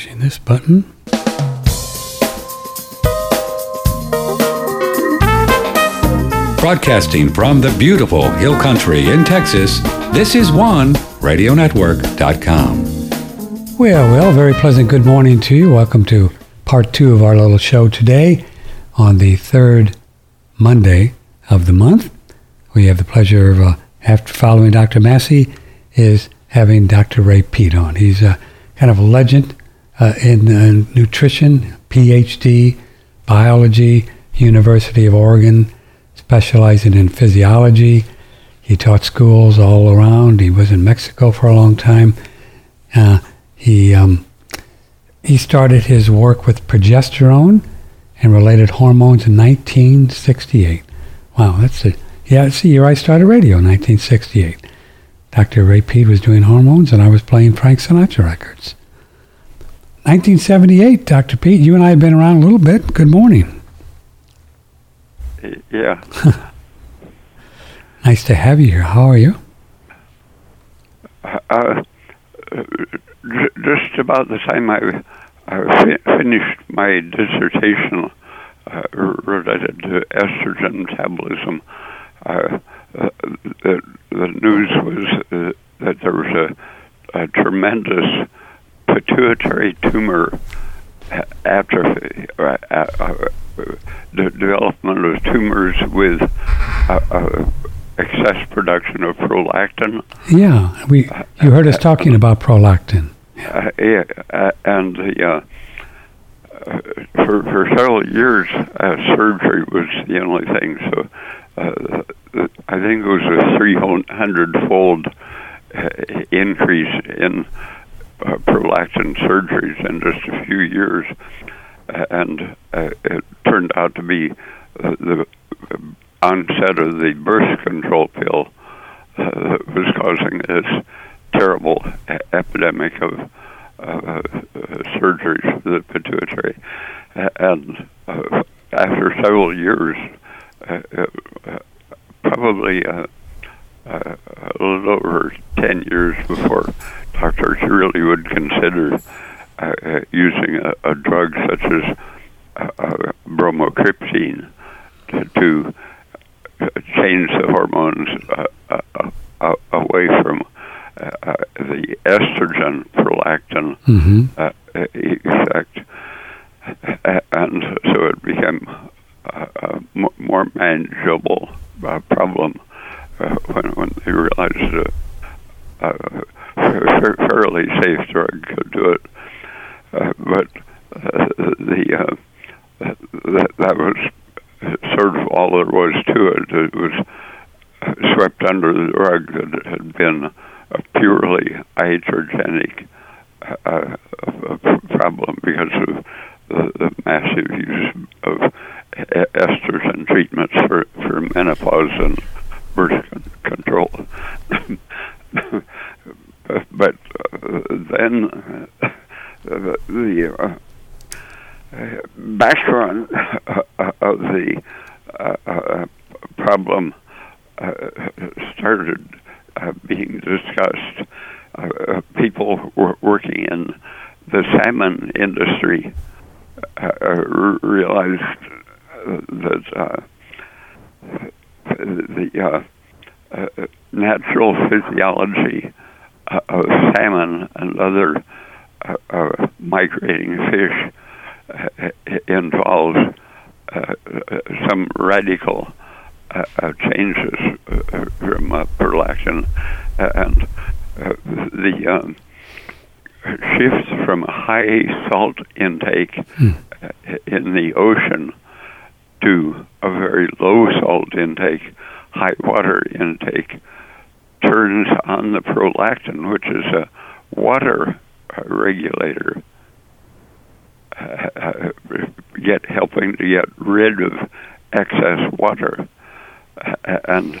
Pushing this button. Broadcasting from the beautiful Hill Country in Texas, this is one radionetwork.com. Well, well, very pleasant good morning to you. Welcome to part two of our little show today on the third Monday of the month. We have the pleasure of, uh, after following Dr. Massey, is having Dr. Ray Peat on. He's a kind of a legend uh, in uh, nutrition, PhD, biology, University of Oregon, specializing in physiology. He taught schools all around. He was in Mexico for a long time. Uh, he um, he started his work with progesterone and related hormones in 1968. Wow, that's it. Yeah, it's the year I started radio, 1968. Dr. Ray Peat was doing hormones, and I was playing Frank Sinatra records. 1978, Dr. Peat, you and I have been around a little bit. Good morning. Yeah. nice to have you here. How are you? Uh, just about the time I, I finished my dissertation uh, related to estrogen metabolism, uh, the, the news was uh, that there was a, a tremendous pituitary tumor atrophy, uh, uh, the development of tumors with uh, uh, excess production of prolactin. Yeah, we you heard us talking about prolactin. Uh, yeah, uh, and the, for for several years, surgery was the only thing. So I think it was a 300 fold increase in uh, prolactin surgeries in just a few years, and uh, it turned out to be the onset of the birth control pill uh, that was causing this terrible epidemic of uh, surgeries for the pituitary. And after several years, probably a little over 10 years before doctors really would consider uh, uh, using a, a, drug such as uh, uh bromocriptine to, to, uh, change the hormones uh, away from the estrogen prolactin mm-hmm. effect, and so it became a more manageable problem when when they realized that. a fairly safe drug could do it. Uh, but uh, the uh, that, that was sort of all there was to it. It was swept under the rug that it had been a purely iatrogenic uh, problem because of the, the massive use of estrogen treatments for, for menopause and birth control. but uh, then uh, the uh, background uh, uh, of the uh, problem started being discussed. people were working in the salmon industry realized that the natural physiology uh, of salmon and other uh, uh, migrating fish uh, involves uh, some radical uh, changes from prolactin and the um, shift from high salt intake hmm. in the ocean to a very low salt intake, high water intake turns on the prolactin, which is a water regulator, uh, get helping to get rid of excess water, uh, and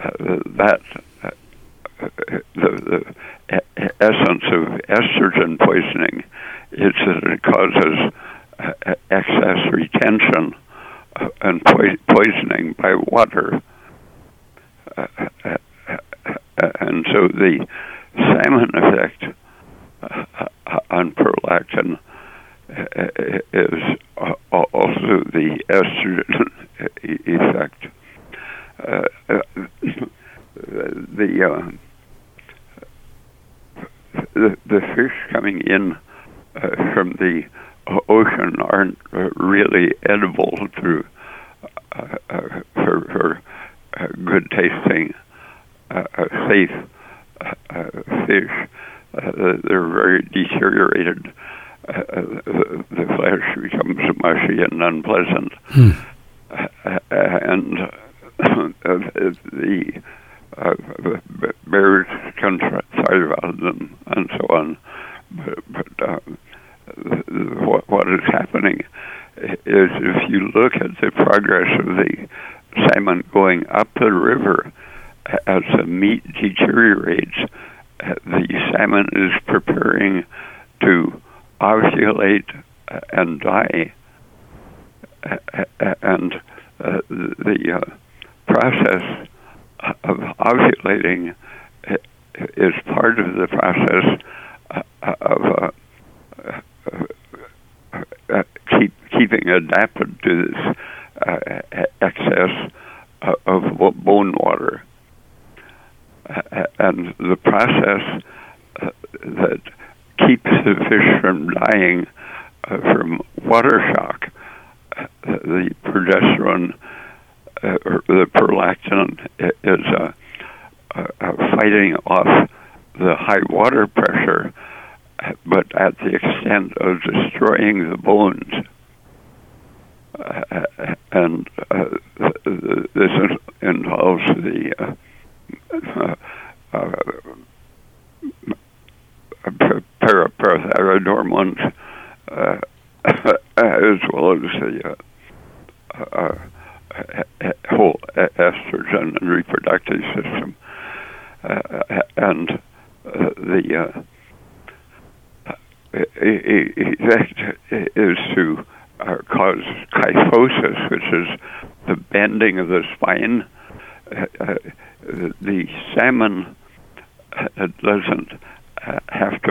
uh, that uh, the, the essence of estrogen poisoning is that it causes uh, excess retention and poisoning by water and so the salmon effect uh, on prolactin is also the estrogen effect. Uh, the, uh, the the fish coming in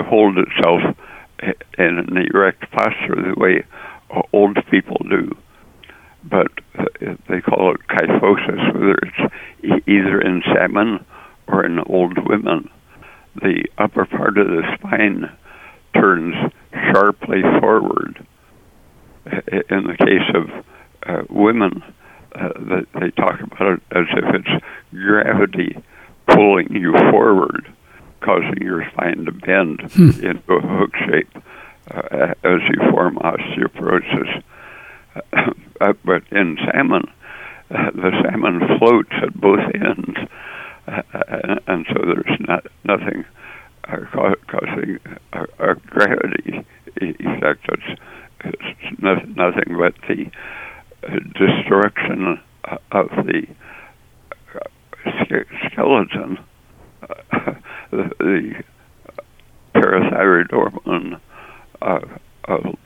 hold itself in an erect posture the way old people do. But they call it kyphosis, whether it's either in salmon or in old women. The upper part of the spine turns sharply forward. In the case of uh, women, uh, they talk about it as if it's gravity pulling you forward, causing your spine to bend hmm. into a hook shape uh, as you form osteoporosis. Uh, but in salmon, uh, the salmon floats at both ends, uh, and so there's not nothing uh, causing a, a, gravity effect. It's, it's nothing but the uh, destruction of the uh, skeleton, uh, the, parathyroid hormone, uh,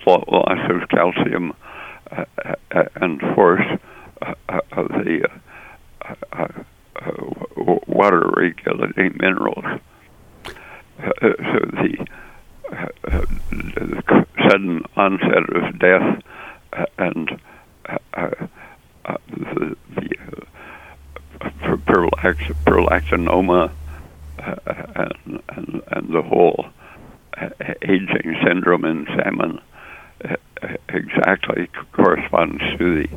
loss of calcium uh, and force of the water regulating minerals. Uh, the, uh, the, sudden onset of death uh, and uh, uh, the, the prolact- prolactinoma and, and, and the whole aging syndrome in salmon exactly corresponds to the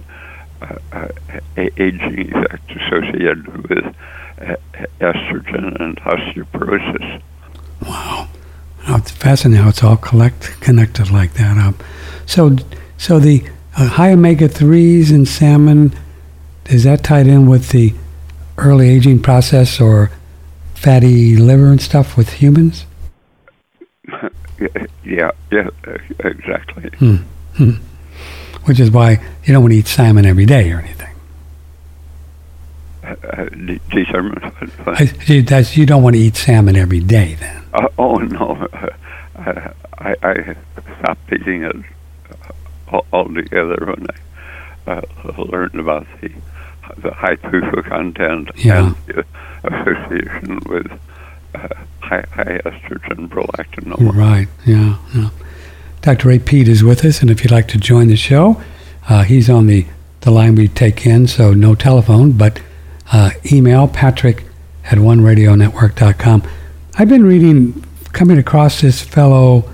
uh, aging effect associated with estrogen and osteoporosis. Wow. it's fascinating how it's all collect, connected like that. Um, so, so the uh, high omega 3s in salmon, is that tied in with the early aging process or fatty liver and stuff with humans? yeah, yeah, exactly. Hmm. Hmm. Which is why you don't want to eat salmon every day or anything. Uh, uh, you don't want to eat salmon every day then. Uh, oh no, uh, I, I stopped eating it altogether when I uh, learned about the the high PUFA content yeah. and the association with uh, high, high estrogen prolactin. Right. Yeah. Yeah. Dr. Ray Peat is with us, and if you'd like to join the show, uh, he's on the, the line we take in, so no telephone, but uh, email patrick at oneradionetwork.com. I've been reading, coming across this fellow,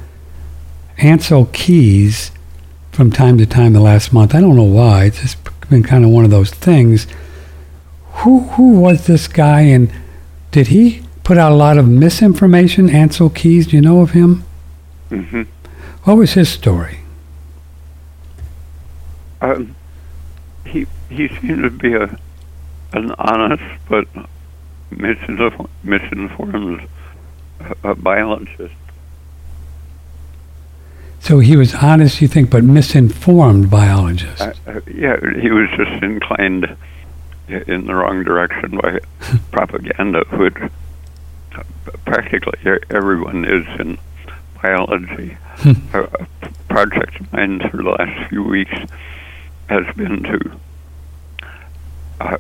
Ancel Keys, from time to time the last month. I don't know why. It's just been kind of one of those things. Who who was this guy, and did he put out a lot of misinformation? Ancel Keys, do you know of him? Mm-hmm. What was his story? Um, he he seemed to be a an honest but misinformed, misinformed uh, biologist. So he was honest, you think, but misinformed biologist. Uh, uh, yeah, he was just inclined in the wrong direction by propaganda, which practically everyone is in biology. a project of mine for the last few weeks has been to, uh,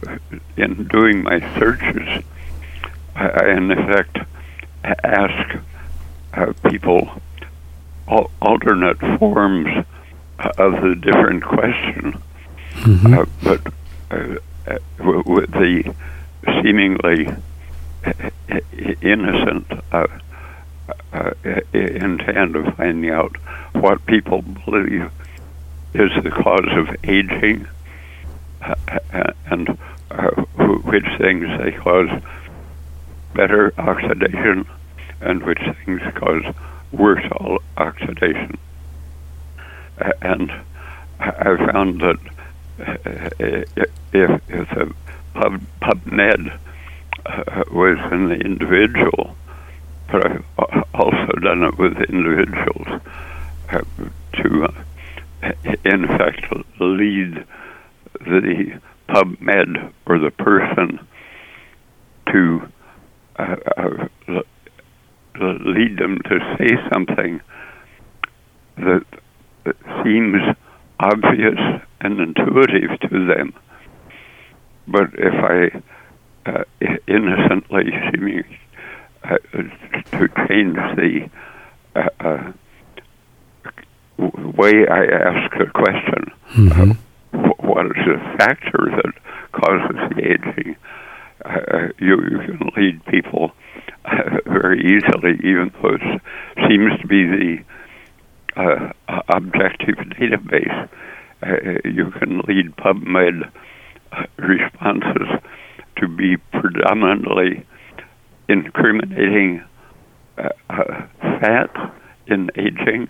in doing my searches, I, I in effect ask uh, people al- alternate forms of the different question, Mm-hmm. uh, but uh, uh, w- with the seemingly innocent uh, uh, intent of finding out what people believe is the cause of aging uh, and uh, which things they cause better oxidation and which things cause worse oxidation. And I found that uh, if, if the pub, PubMed uh, eh, was an individual, but I've also done it with individuals to, in fact, lead the PubMed or the person to lead them to say something that, seems obvious and intuitive to them. But if I uh, innocently seeming uh, to change the uh, uh way I ask a question, mm-hmm. what is the factor that causes the aging? Uh, you, you can lead people uh, very easily, even though it seems to be the uh, objective database. Uh, you can lead PubMed uh, responses to be predominantly incriminating uh, fat in aging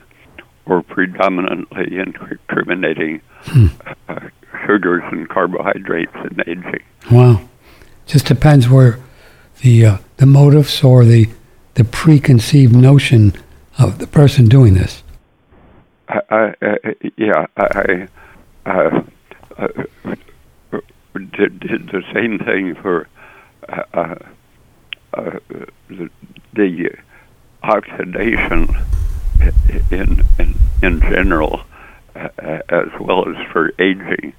or predominantly incriminating hmm. sugars and carbohydrates in aging. Wow just depends where the uh, the motives or the the preconceived notion of the person doing this. I, I, yeah, I, uh, uh, did, did the same thing for uh, uh, the, the oxidation in in, in general, as well as for aging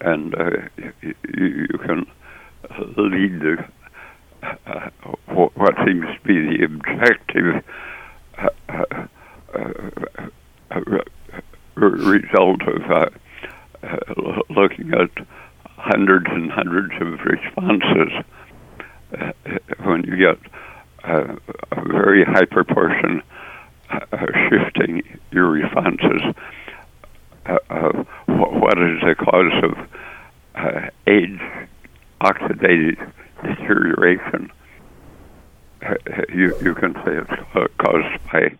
and you, you, can lead the, uh, what seems to be the objective uh, uh, uh, result of looking at hundreds and hundreds of responses when you get a very high proportion shifting your responses what is the cause of age oxidative deterioration. Uh, you, you can say it's caused by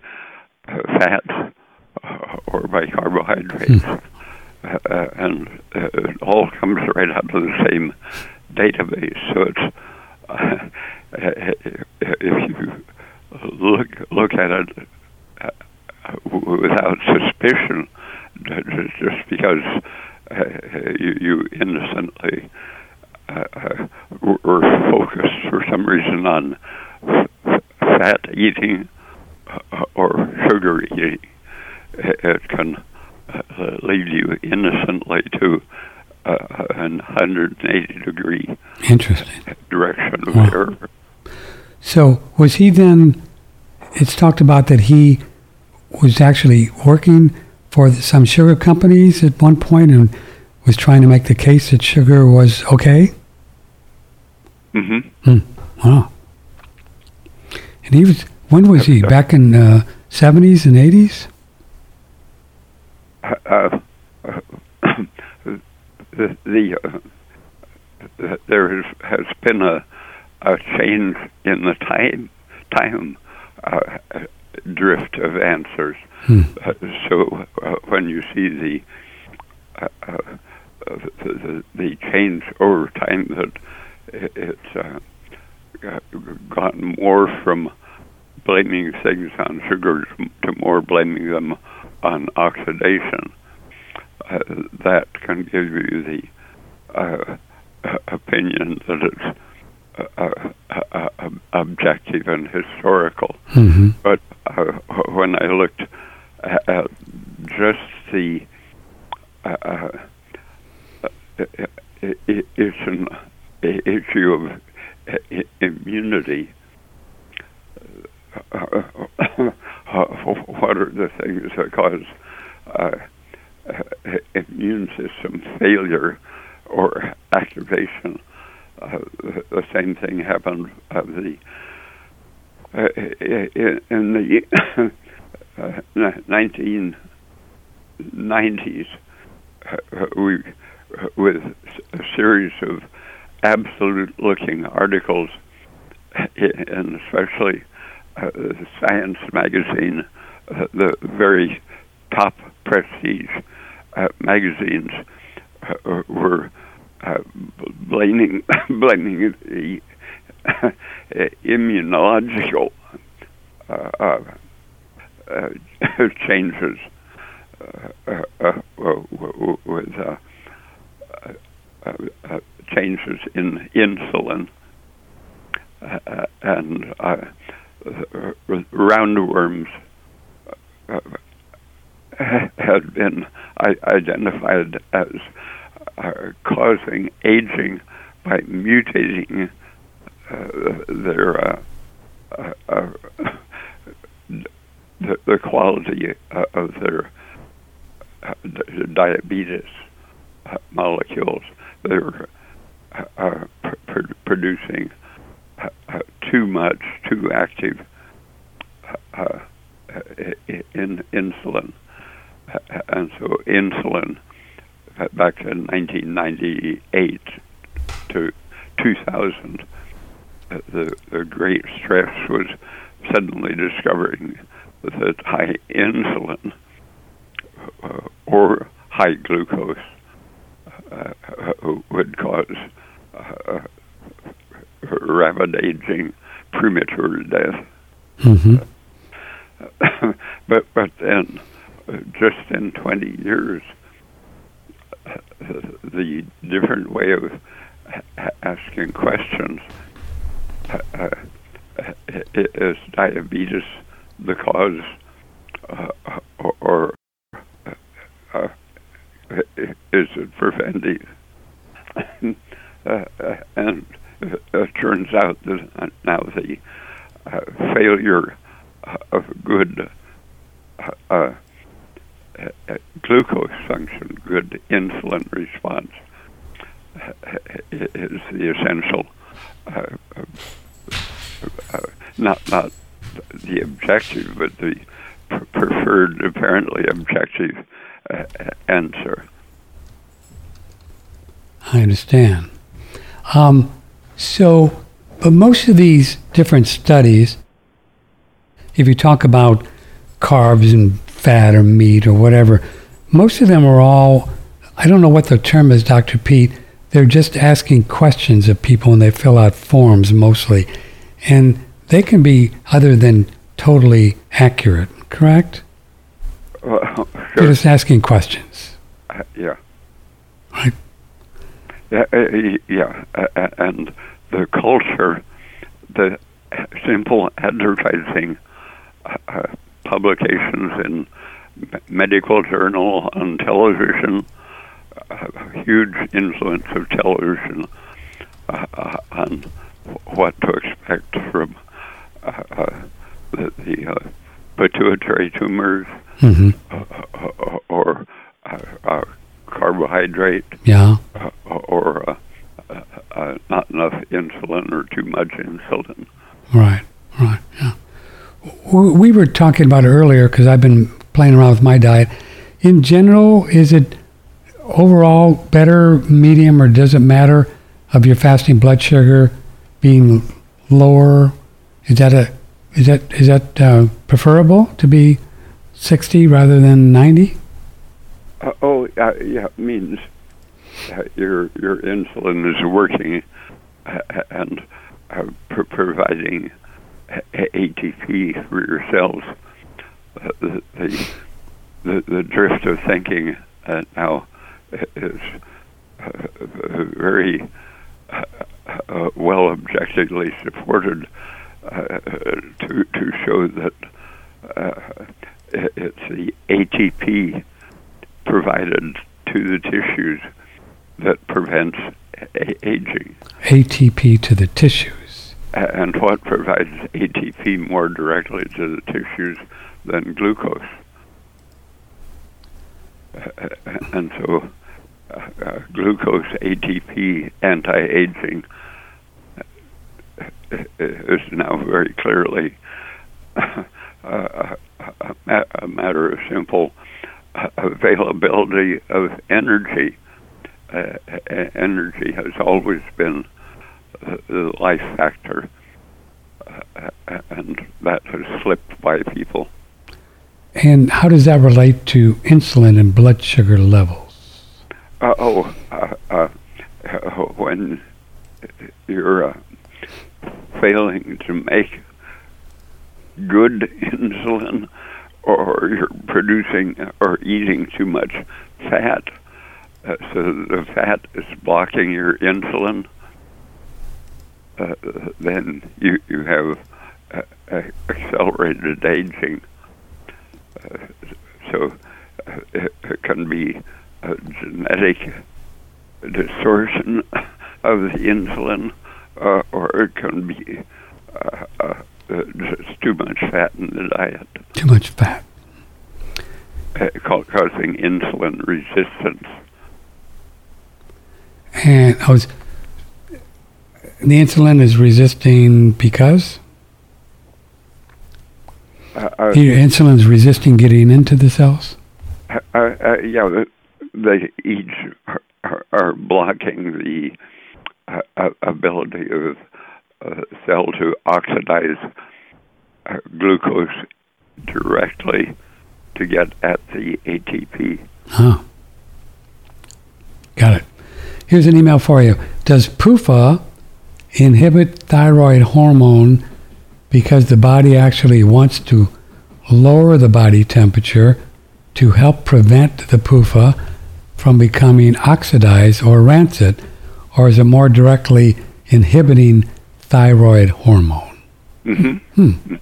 uh, fat uh, or by carbohydrates. Hmm. and it all comes right out of the same database. So it's if you look look at it without suspicion, just because uh, you, you innocently uh, uh were focused for some reason on f- fat eating uh, or sugar eating. It can uh, lead you innocently to an 180 degree interesting direction of wow. error. So was he then? It's talked about that he was actually working for some sugar companies at one point and was trying to make the case that sugar was okay. Mm-hmm. Mm. Wow. And he was. When was he? Back in the seventies and eighties. Uh, uh, the, the uh, there has, has been a a change in the time time uh, drift of answers. Hmm. Uh, so uh, when you see the, uh, uh, the, the change over time that it's uh, gotten more from blaming things on sugars to more blaming them on oxidation, uh, that can give you the uh, opinion that it's uh, uh, uh, objective and historical. Mm-hmm. But uh, when I looked at, just the it's an issue of immunity. Uh, what are the things that cause uh, uh, immune system failure or activation? Uh, the, same thing happened of the uh, in, the uh, 1990s. Uh, we with a series of absolute-looking articles, and especially uh, the Science magazine, uh, the very top prestige uh, magazines, uh, were uh, blaming blaming the immunological changes uh, Uh, uh, changes in insulin uh, uh, and roundworms had been identified as uh, causing aging by mutating uh, their uh, uh, the, the, quality of their diabetes molecules. They were uh, uh, pr- producing uh, too much, too active in insulin, and so insulin back in 1998 to 2000, the, the great stress was suddenly discovering that high insulin uh, or high glucose uh, would cause uh, rapid aging, premature death. Mm-hmm. but but then, just in 20 years, the different way of asking questions uh, is diabetes the cause uh, or, or uh, is it preventive? and it turns out that now the failure of good uh, glucose function, good insulin response, is the essential, uh, uh, not not the objective, but the preferred, apparently objective answer. I understand. Um, so, but most of these different studies, if you talk about carbs and fat or meat or whatever. Most of them are all, I don't know what the term is, Dr. Peat. They're just asking questions of people and they fill out forms mostly. And they can be other than totally accurate, correct? Well, sure. They're just asking questions. Uh, yeah. Right. Yeah, uh, yeah. Uh, and the culture, the simple advertising uh, publications in medical journal on television, huge influence of television uh, on what to expect from uh, the, the uh, pituitary tumors hmm uh, or uh, uh, carbohydrate Yeah. uh, or uh, uh, uh, not enough insulin or too much insulin. Right, right, yeah. We were talking about it earlier because I've been playing around with my diet. In general, is it overall better, medium, or does it matter of your fasting blood sugar being lower? Is that a is that is that uh, preferable to be sixty rather than ninety? Uh, oh, uh, yeah, it means uh, your your insulin is working uh, and uh, pr- providing ATP for your cells. The, the the the drift of thinking now is very well objectively supported to to show that it's the ATP provided to the tissues that prevents a- aging. ATP to the tissues. And what provides ATP more directly to the tissues than glucose? Uh, and so, uh, uh, glucose ATP anti aging is now very clearly uh, a, a, a matter of simple uh, availability of energy. Uh, energy has always been uh, the life factor, uh, and that has slipped by people. And how does that relate to insulin and blood sugar levels? Uh, oh, uh, uh, when you're uh, failing to make good insulin, or you're producing or eating too much fat, uh, so the fat is blocking your insulin, uh, then you you have uh, accelerated aging. Uh, so uh, it, it can be a genetic distortion of the insulin, uh, or it can be just too much fat in the diet, Too much fat. uh, causing insulin resistance. And I was the insulin is resisting because Uh, uh, your insulin is resisting getting into the cells. uh, uh, yeah, the, they each are, are, blocking the uh, ability of cell to oxidize uh, glucose directly to get at the ATP. Oh, got it. Here's an email for you. Does PUFA inhibit thyroid hormone because the body actually wants to lower the body temperature to help prevent the PUFA from becoming oxidized or rancid, or is it more directly inhibiting thyroid hormone? Mm-hmm.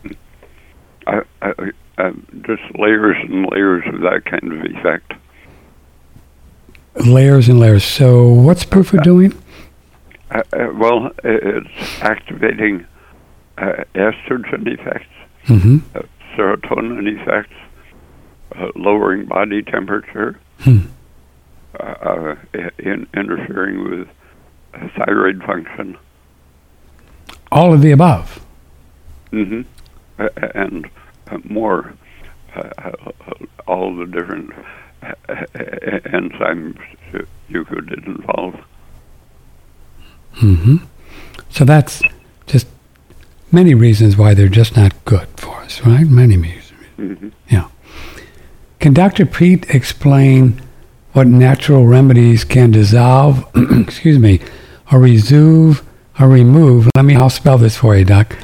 I, I, I, just layers and layers of that kind of effect. Layers and layers. So, what's PUFA doing? Uh, uh, well, it's activating uh, estrogen effects, hmm uh, serotonin effects, uh, lowering body temperature, Hmm. uh, uh, in, interfering with uh, thyroid function, All of the above. Mm-hmm. uh, and uh, more. Uh, uh, all the different enzymes you could involve. hmm So that's just many reasons why they're just not good for us, right? Many reasons. Mm-hmm. Yeah. Can Dr. Peat explain what natural remedies can dissolve, excuse me, or resolve or remove? Let me, I'll spell this for you, Doc.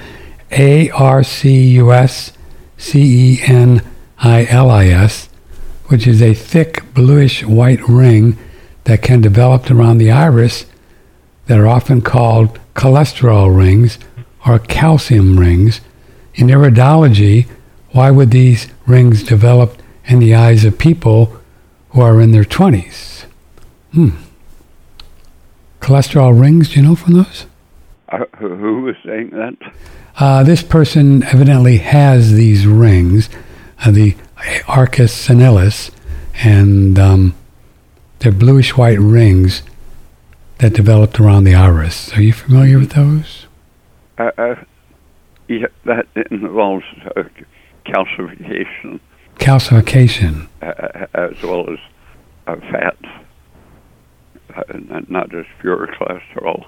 A R C U S C E N I L I S, which is a thick bluish white ring that can develop around the iris that are often called cholesterol rings or calcium rings. In iridology, why would these rings develop in the eyes of people who are in their 20s? Hmm. Cholesterol rings, do you know from those? Uh, who was saying that? Uh, this person evidently has these rings, uh, the Arcus senilis, and um, they're bluish white rings that developed around the iris. Are you familiar with those? Uh, uh, yeah, that involves uh, calcification Calcification. uh, as well as uh, uh, not- not just pure cholesterol.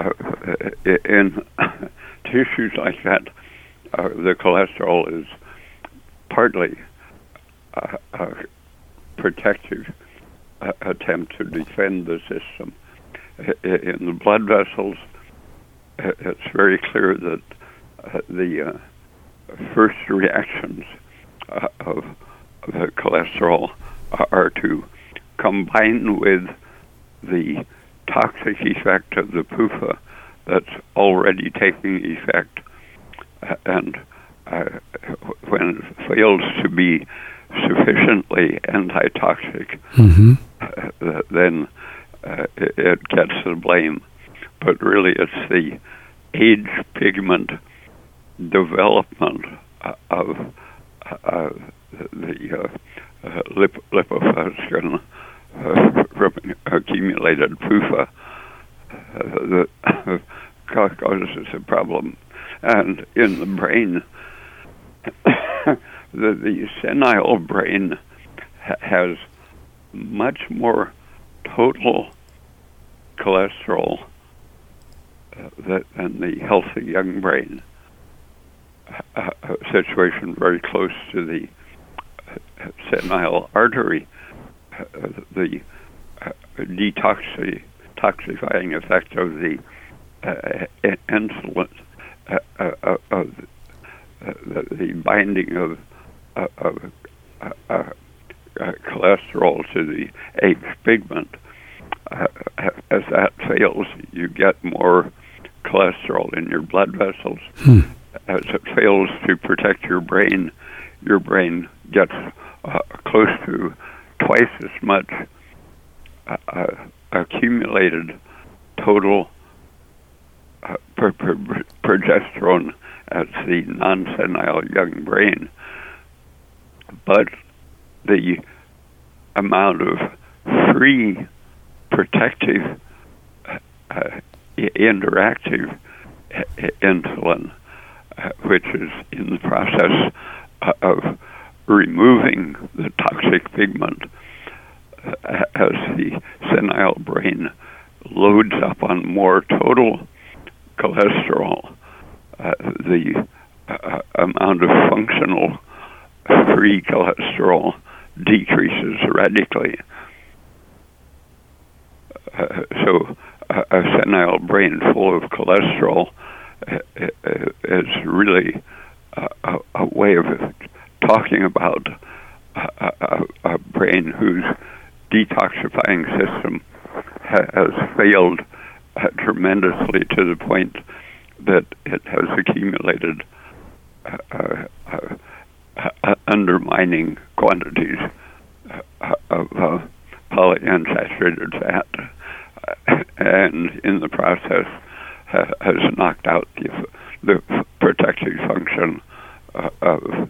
Uh, in tissues like that, uh, the cholesterol is partly uh, a protective attempt to defend the system. In the blood vessels, uh, it's very clear that uh, the uh, first reactions of the cholesterol are to combine with the toxic effect of the PUFA that's already taking effect. Uh, and uh, when it fails to be sufficiently antitoxic, hmm uh, then uh, it, it gets the blame. But really, it's the age pigment development uh, of uh, the uh, uh, lip- lipofuscin accumulated PUFA uh, that ca- causes a problem. And in the brain, the, the senile brain ha- has much more total cholesterol uh, than the healthy young brain. A, a situation very close to the uh, senile artery, uh, the uh, detoxi- detoxifying effect of the uh, insulin, uh, of uh, the, the binding of, uh, of uh, uh, uh, cholesterol to the age pigment. Uh, as that fails, you get more cholesterol in your blood vessels. Hmm. As it fails to protect your brain, your brain gets uh, close to twice as much uh, uh, accumulated total uh, pro- pro- progesterone as the non-senile young brain. But the amount of free protective uh, uh, interactive insulin, uh, which is in the process of removing the toxic pigment uh, as the senile brain loads up on more total cholesterol, uh, the uh, amount of functional free cholesterol decreases radically. Uh, so, uh, a senile brain full of cholesterol uh, uh, is really a, a way of talking about a, a, a brain whose detoxifying system has failed uh, tremendously to the point that it has accumulated uh, uh, uh, uh, undermining quantities uh, of polyunsaturated fat, and in the process ha- has knocked out the, the protective function of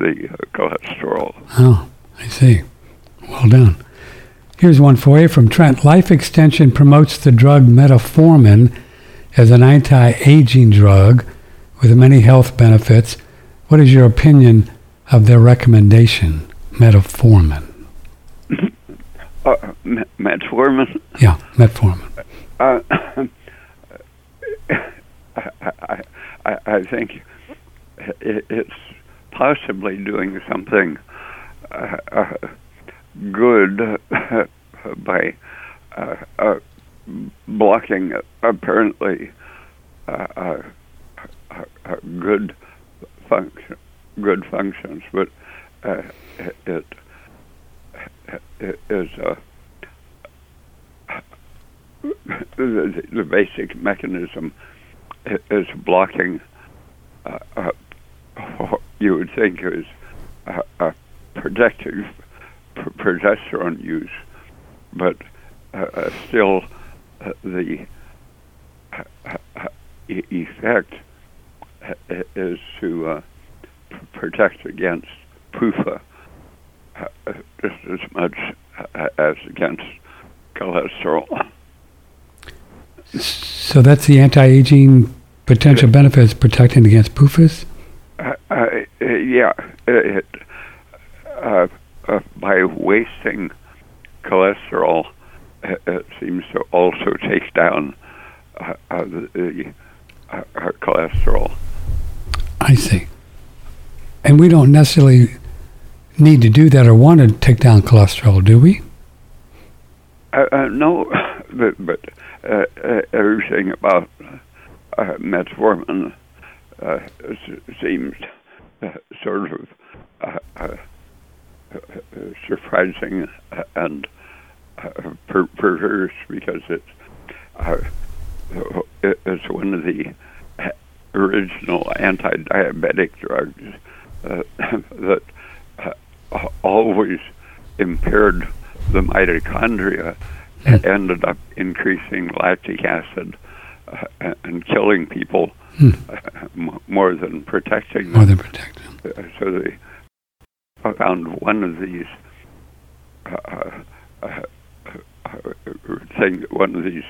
the uh, cholesterol. Oh, I see. Well done. Here's one for you from Trent. Life Extension promotes the drug metformin as an anti-aging drug with many health benefits. What is your opinion of their recommendation, metformin? Uh, metformin. Yeah, metformin. Uh, I, I, I think it, it's possibly doing something uh, uh, good by uh, uh, blocking apparently uh, uh, good function, good functions, but it, it is a the, the basic mechanism is blocking uh, uh, what you would think is uh, a protective pr- progesterone use, but uh, uh, still uh, the uh, e- effect is to uh, protect against PUFA just as much as against cholesterol. So that's the anti-aging potential benefits protecting against PUFAs? Uh, uh, yeah, it, uh, uh, by wasting cholesterol, it, it, seems to also take down uh, uh, the cholesterol. I see. And we don't necessarily need to do that or want to take down cholesterol, do we? no, but, but everything about uh, metformin uh, seems uh, sort of uh, uh, surprising and per- perverse because it's it's one of the original anti-diabetic drugs that always impaired the mitochondria and ended up increasing lactic acid uh, and killing people hmm. more than protecting them. More than protecting them. Uh, so they found one of these uh, uh, thing, one of these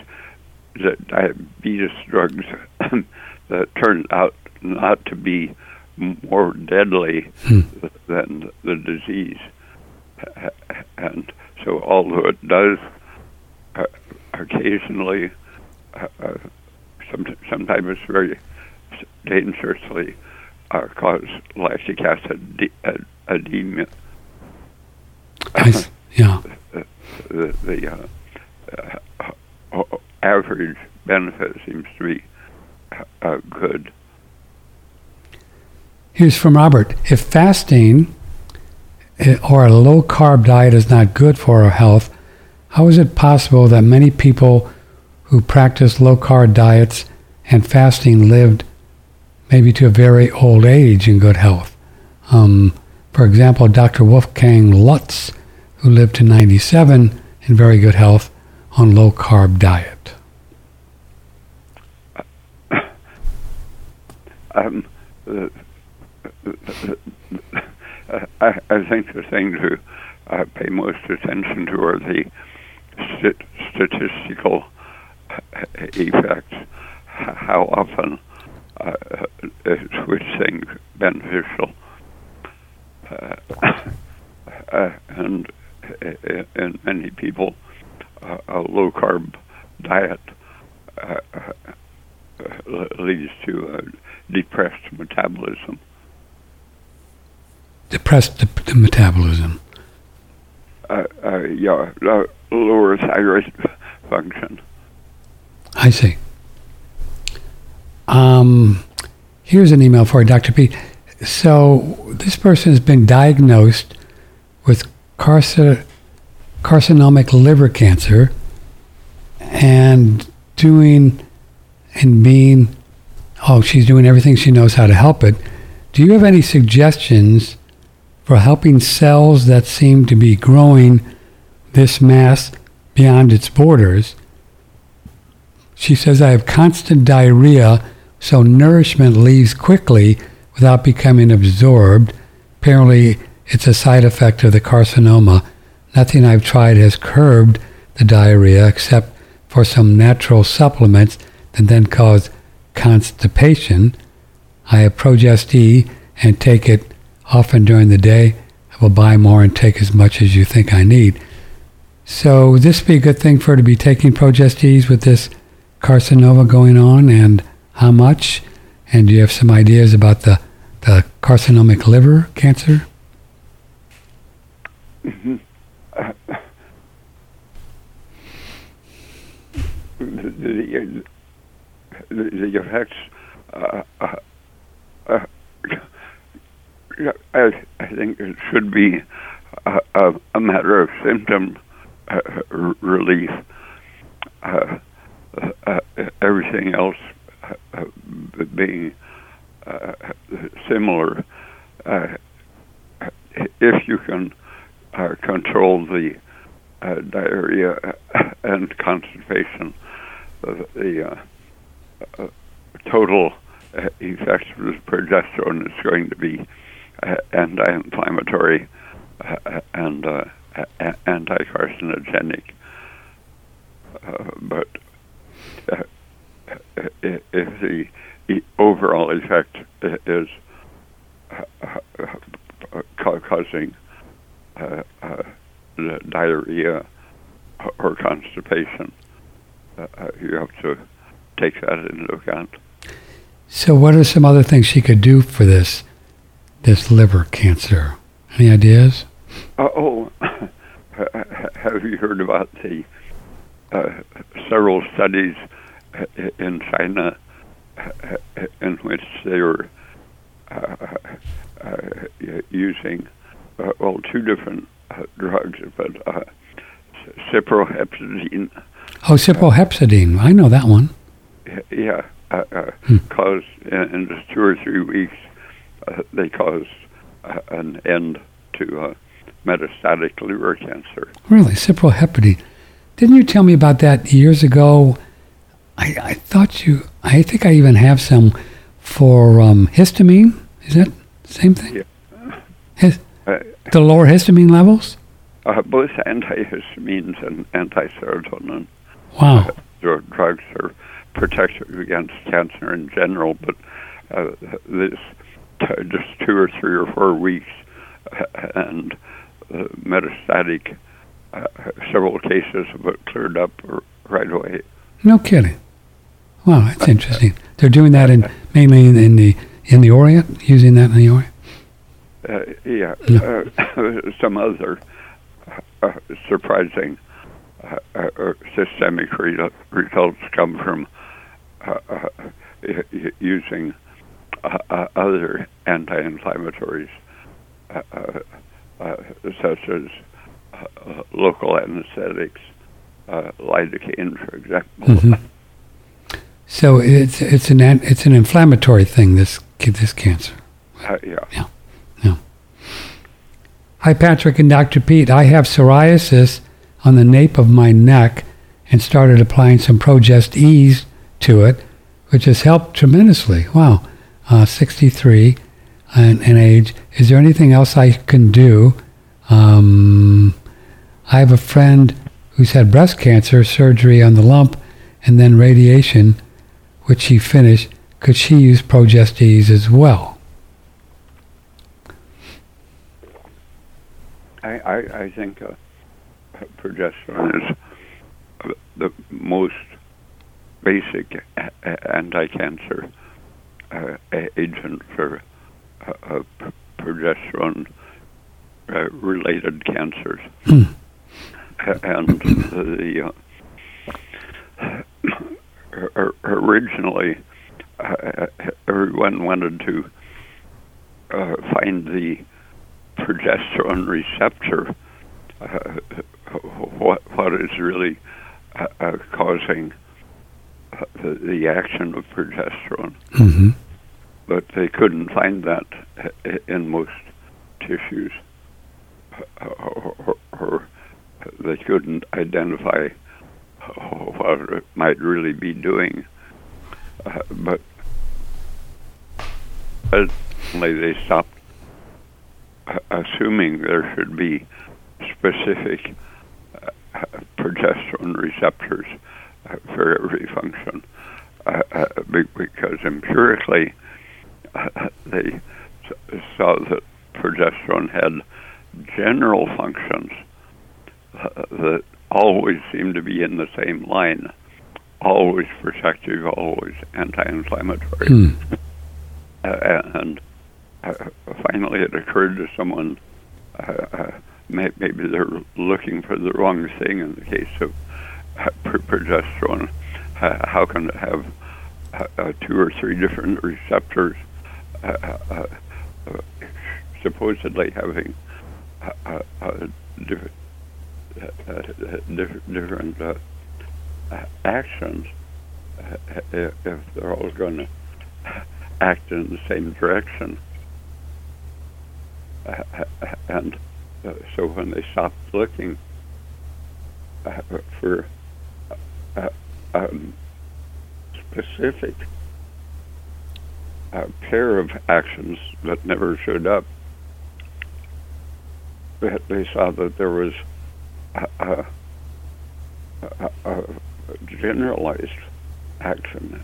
diabetes drugs that turned out not to be more deadly hmm. than the disease. And so, although it does uh, occasionally uh, sometimes it's very dangerously uh, cause lactic acid de- edema. I, yeah. The, the uh, uh, average benefit seems to be uh, good. Here's from Robert. If fasting eh, or a low carb diet is not good for our health, how is it possible that many people who practiced low carb diets and fasting lived maybe to a very old age in good health. Um, for example, Dr. Wolfgang Lutz, who lived to 97 in very good health on low carb diet. Um, uh, I, I, think the thing to uh, pay most attention to are the st- statistical effects, how often uh, is which thing beneficial. Uh, uh, and in many people, uh, a low carb diet uh, uh, leads to depressed metabolism. Depressed the, the metabolism. yeah, lower thyroid function. I see. Um, here's an email for Dr. P. So this person has been diagnosed with carci- carcinomic liver cancer and doing and being, oh, she's doing everything she knows how to help it. Do you have any suggestions for helping cells that seem to be growing this mass beyond its borders she says, I have constant diarrhea, so nourishment leaves quickly without becoming absorbed. Apparently, it's a side effect of the carcinoma. Nothing I've tried has curbed the diarrhea except for some natural supplements that then cause constipation. I have Progest and take it often during the day. I will buy more and take as much as you think I need. So, would this be a good thing for her to be taking Progestes with this carcinoma going on and how much? And do you have some ideas about the, the carcinomic liver cancer? Uh, the, the, the, effects, uh, uh, uh I, I think it should be a, a, matter of symptom uh, relief. Uh, uh, everything else uh, being uh, similar, if you can control the diarrhea and constipation, the total uh, effect of progesterone is going to be anti-inflammatory and anti-carcinogenic. Uh, but if the, the overall effect is uh, uh, uh, causing diarrhea or constipation, you have to take that into account. So, what are some other things she could do for this this liver cancer? Any ideas? Uh, oh, have you heard about the uh, several studies in China in which they were uh, uh, using uh, well two different drugs, but cyproheptadine. Oh, cyproheptadine. I know that one. Yeah, uh, uh, hmm. caused in, in, just two or three weeks, uh, they caused an end to metastatic liver cancer. Really, cyproheptadine. Didn't you tell me about that years ago? I, I thought you. I think I even have some for um, histamine. Is that the same thing? Yeah. His, uh, the lower histamine levels. Uh, both antihistamines and anti-serotonin. Wow. Uh, drugs are protective against cancer in general, but uh, this t- just two or three or four weeks and uh, metastatic uh, several cases of it cleared up right away. No kidding. Wow, that's interesting. They're doing that in mainly in, in the in the Orient, using that in the Orient. Uh, yeah, no. Uh, some other uh, surprising systemic re- results come from using other anti-inflammatories such as uh, local anesthetics, uh, lidocaine, for example. Mm-hmm. So it's it's an it's an inflammatory thing. This this cancer. Uh, yeah. Yeah. Yeah. Hi, Patrick and Dr. Peat. I have psoriasis on the nape of my neck and started applying some Progest-E to it, which has helped tremendously. Wow. Uh, 63 in, in age. Is there anything else I can do? Um, I have a friend who's had breast cancer, surgery on the lump, and then radiation, which she finished. Could she use Progest-E as well? I, I, I think uh, progesterone is the most basic anti-cancer uh, agent for uh, progesterone uh, related cancers. And the uh, originally uh, everyone wanted to uh, find the progesterone receptor. Uh, what what is really causing the, the, action of progesterone? Mm-hmm. But they couldn't find that in most tissues or, or they couldn't identify what it might really be doing. Uh, but suddenly they stopped assuming there should be specific uh, progesterone receptors uh, for every function. Uh, because empirically, they saw that progesterone had general functions that always seem to be in the same line, always protective, always anti-inflammatory. Hmm. Uh, and uh, finally, it occurred to someone uh, uh, maybe they're looking for the wrong thing in the case of progesterone. how can it have two or three different receptors? supposedly having uh, uh, different, different uh, actions if they're all going to act in the same direction. and so when they stopped looking for um, specific a pair of actions that never showed up. They saw that there was a, a, generalized action.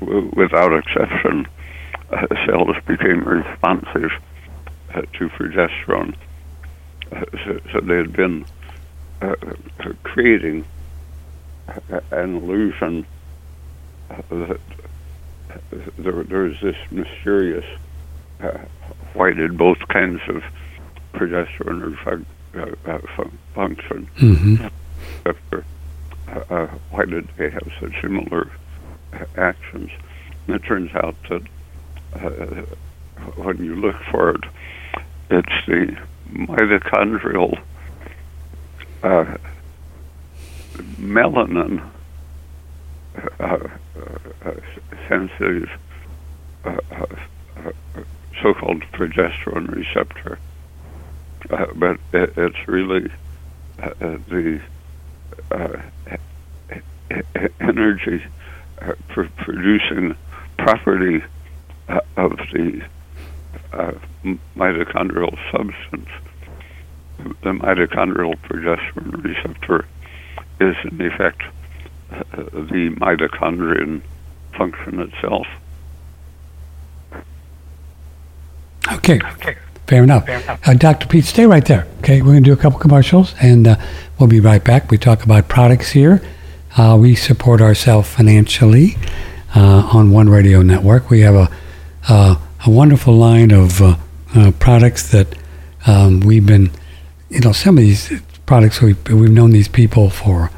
Without exception, uh, cells became responsive uh, to progesterone. Uh, so, so, they had been uh, creating an illusion that there, there was this mysterious uh, why did both kinds of progesterone uh, fun- function. Mm-hmm. after, uh, why did they have such similar actions? And it turns out that when you look for it it's the mitochondrial uh, melanin uh, uh, sensitive uh, so-called progesterone receptor, but it, it's really uh, uh, the uh, energy pr- producing property of the mitochondrial substance. The mitochondrial progesterone receptor is, in effect, the mitochondrion function itself. Okay. okay. Fair enough. Fair enough. Uh, Dr. Peat, stay right there. Okay, we're going to do a couple commercials and uh, we'll be right back. We talk about products here. Uh, we support ourselves financially uh, on One Radio Network. We have a, uh, a wonderful line of uh, products that um, we've been, you know, some of these products, we've, we've known these people for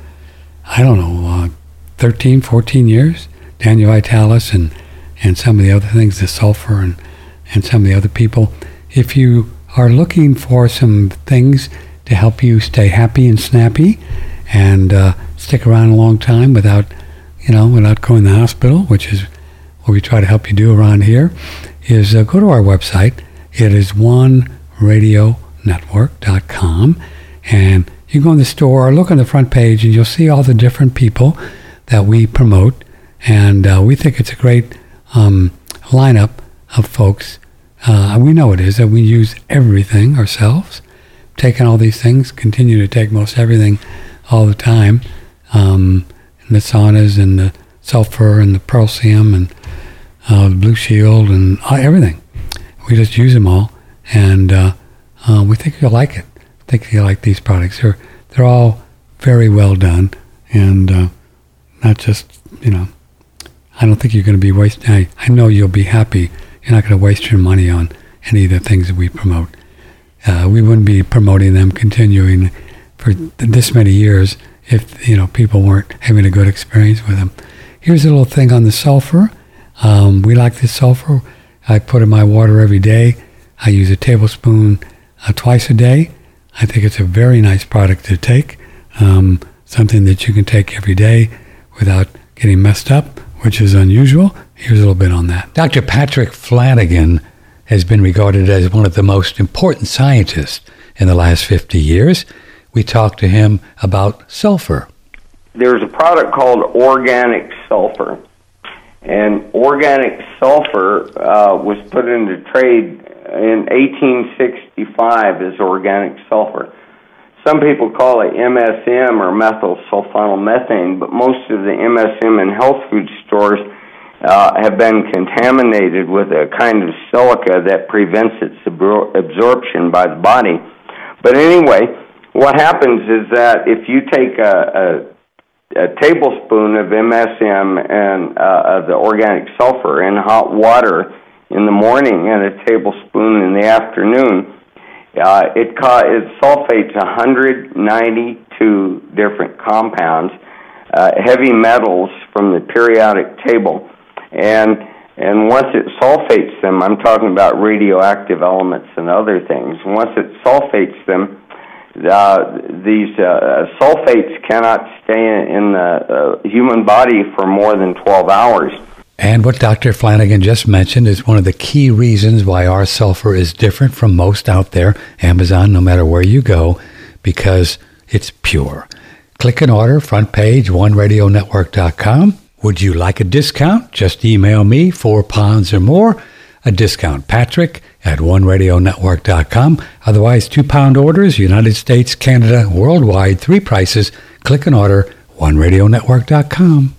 I don't know, uh, 13, 14 years. Daniel Vitalis and, and some of the other things, the sulfur and, and some of the other people. If you are looking for some things to help you stay happy and snappy and uh, stick around a long time without, you know, without going to the hospital, which is what we try to help you do around here, is uh, go to our website. It is oneradionetwork.com and you go in the store or look on the front page and you'll see all the different people that we promote. And uh, we think it's a great um, lineup of folks. Uh, we know it is that we use everything ourselves, taking all these things, continue to take most everything all the time. Um, the saunas and the sulfur and the Pearlsium and uh, the Blue Shield and uh, everything. We just use them all, and uh, uh, we think you'll like it think you'll like these products. They're they're all very well done, and uh, not just you know. I don't think you're going to be wasting. I, I know you'll be happy. You're not going to waste your money on any of the things that we promote. Uh, we wouldn't be promoting them continuing for this many years if you know people weren't having a good experience with them. Here's a little thing on the sulfur. Um, we like this sulfur. I put in my water every day. I use a tablespoon uh, twice a day. I think it's a very nice product to take, um, something that you can take every day without getting messed up, which is unusual. Here's a little bit on that. Dr. Patrick Flanagan has been regarded as one of the most important scientists in the last 50 years. We talked to him about sulfur. There's a product called organic sulfur. And organic sulfur uh, was put into trade in 1865 as organic sulfur. Some people call it MSM or methyl sulfonylmethane, but most of the MSM in health food stores uh, have been contaminated with a kind of silica that prevents its absorption by the body. But anyway, what happens is that if you take a, a, a tablespoon of MSM and uh, of the organic sulfur in hot water, in the morning and a tablespoon in the afternoon, uh, it, ca- it sulfates 192 different compounds, uh, heavy metals from the periodic table, and and once it sulfates them, I'm talking about radioactive elements and other things. Once it sulfates them, uh, these uh, sulfates cannot stay in the uh, human body for more than 12 hours. And what Dr. Flanagan just mentioned is one of the key reasons why our sulfur is different from most out there, Amazon, no matter where you go, because it's pure. Click and order, front page, oneradionetwork.com. Would you like a discount? Just email me, four pounds or more, a discount, Patrick at oneradionetwork.com. Otherwise, two pound orders, United States, Canada, worldwide, three prices. Click and order, oneradionetwork.com.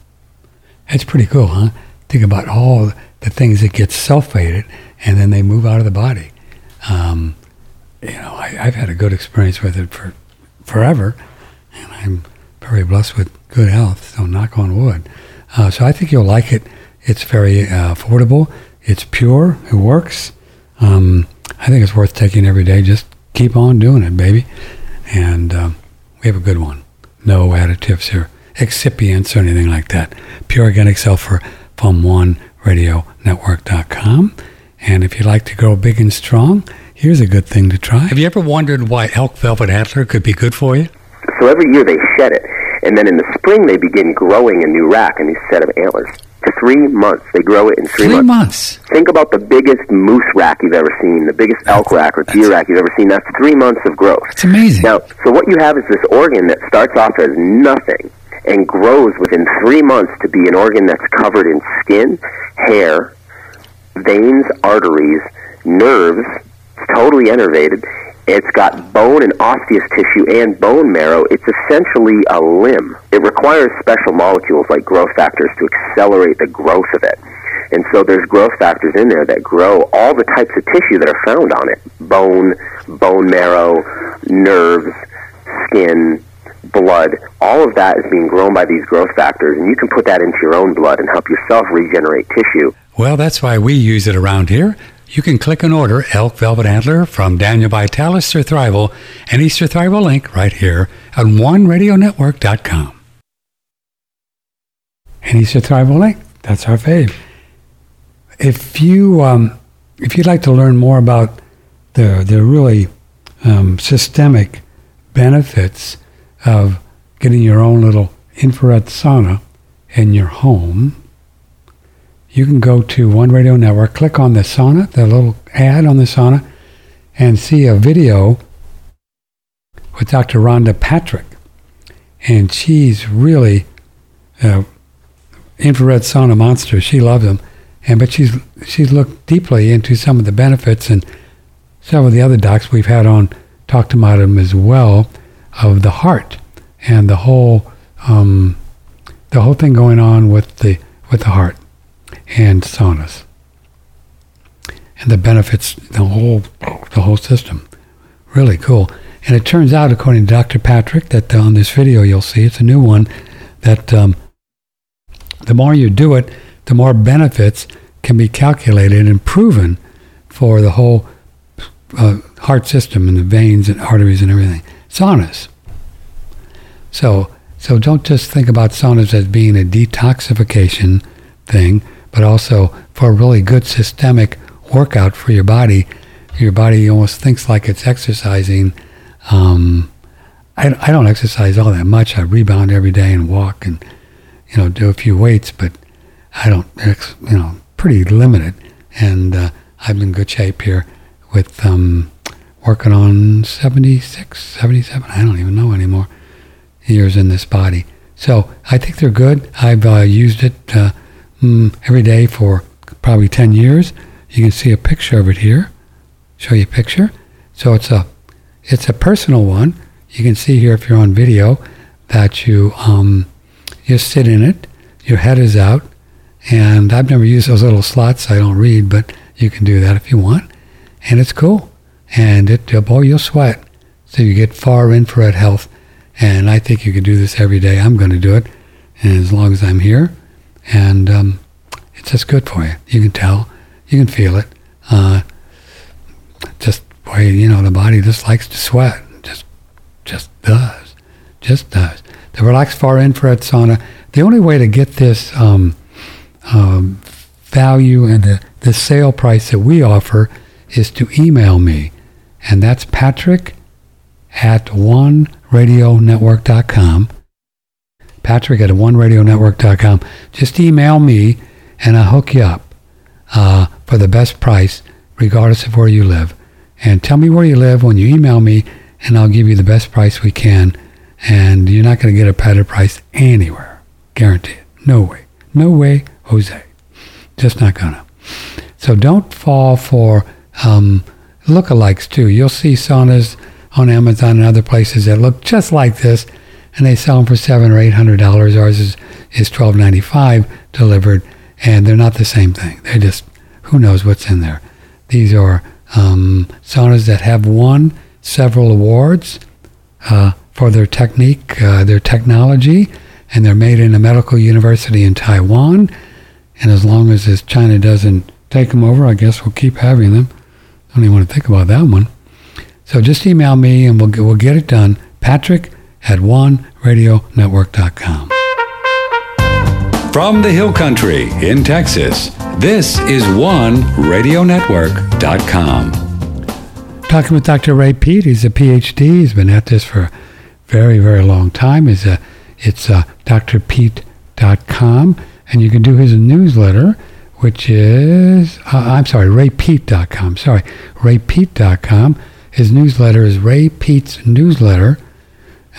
That's pretty cool, huh? Think about all the things that get sulfated and then they move out of the body. Um, you know, I, have had a good experience with it for forever, and I'm very blessed with good health. So knock on wood. Uh, so I think you'll like it. It's very uh, affordable. It's pure. It works. Um, I think it's worth taking every day. Just keep on doing it, baby. And uh, we have a good one. No additives or excipients or anything like that. Pure organic sulfur from OneRadioNetwork.com. And if you like to grow big and strong, here's a good thing to try. Have you ever wondered why elk velvet antler could be good for you? So every year they shed it. And then in the spring, they begin growing a new rack, a new set of antlers. Three months. They grow it in three, three months. months. Think about the biggest moose rack you've ever seen, the biggest elk rack or deer rack you've ever seen. That's three months of growth. It's amazing. Now, so what you have is this organ that starts off as nothing and grows within three months to be an organ that's covered in skin, hair, veins, arteries, nerves. It's totally innervated it's got bone and osseous tissue and bone marrow. It's essentially a limb. It requires special molecules like growth factors to accelerate the growth of it. And so there's growth factors in there that grow all the types of tissue that are found on it. Bone, bone marrow, nerves, skin, blood. All of that is being grown by these growth factors, and you can put that into your own blood and help yourself regenerate tissue. Well, that's why we use it around here you can click and order Elk Velvet Antler from Daniel Vitalis or Thrival, and Easter Thrival link right here at OneRadioNetwork.com. And Easter Thrival link, that's our fave. If you um, if you'd like to learn more about the the really um, systemic benefits of getting your own little infrared sauna in your home, you can go to One Radio Network, click on the sauna, the little ad on the sauna, and see a video with Dr. Rhonda Patrick. And she's really an infrared sauna monster. She loves them. And but she's she's looked deeply into some of the benefits and some of the other docs we've had on talked about them as well of the heart and the whole um, the whole thing going on with the with the heart and saunas. And the benefits, the whole, the whole system. Really cool. And it turns out, according to Dr. Patrick, that on this video you'll see, it's a new one, that um, the more you do it, the more benefits can be calculated and proven for the whole uh, heart system and the veins and arteries and everything. Saunas. So, so don't just think about saunas as being a detoxification thing, but also for a really good systemic workout for your body. Your body almost thinks like it's exercising. Um, I, I don't exercise all that much. I rebound every day and walk and, you know, do a few weights, but I don't, you know, pretty limited. And uh, I'm in good shape here with um, working on 76, 77, I don't even know anymore, years in this body. So I think they're good. I've uh, used it uh, mm, every day for probably 10 years. You can see a picture of it here. Show you a picture. So it's a it's a personal one. You can see here if you're on video that you um, you sit in it. Your head is out, and I've never used those little slots. I don't read, but you can do that if you want, and it's cool. And it uh, boy, you'll sweat, so you get far infrared health. And I think you could do this every day. I'm going to do it, and as long as I'm here, and um, it's just good for you. You can tell, you can feel it. Uh, just boy, you know, the body just likes to sweat. Just, just does, just does. The relaxed far infrared sauna. The only way to get this um, um, value and the, the sale price that we offer is to email me, and that's Patrick at oneradionetwork.com. Patrick at oneradionetwork.com. Just email me and I'll hook you up uh, for the best price, regardless of where you live. And tell me where you live when you email me, and I'll give you the best price we can. And you're not going to get a better price anywhere. Guarantee it. No way. No way, Jose. Just not gonna. So don't fall for um, lookalikes too. You'll see saunas on Amazon and other places that look just like this, and they sell them for seven or eight hundred dollars. Ours is is twelve ninety five delivered, and they're not the same thing. They're just who knows what's in there. These are um, saunas that have won several awards uh, for their technique, uh, their technology, and they're made in a medical university in Taiwan. And as long as this China doesn't take them over, I guess we'll keep having them. I don't even want to think about that one. So just email me and we'll we'll get it done. Patrick at oneradionetwork.com. From the Hill Country in Texas, this is OneRadioNetwork.com. Talking with Dr. Ray Peat, He's a PhD. He's been at this for a very, very long time. He's a, it's uh, drpeat.com. And you can do his newsletter, which is, uh, I'm sorry, raypeat.com. Sorry, raypeat.com. His newsletter is Ray Peat's Newsletter.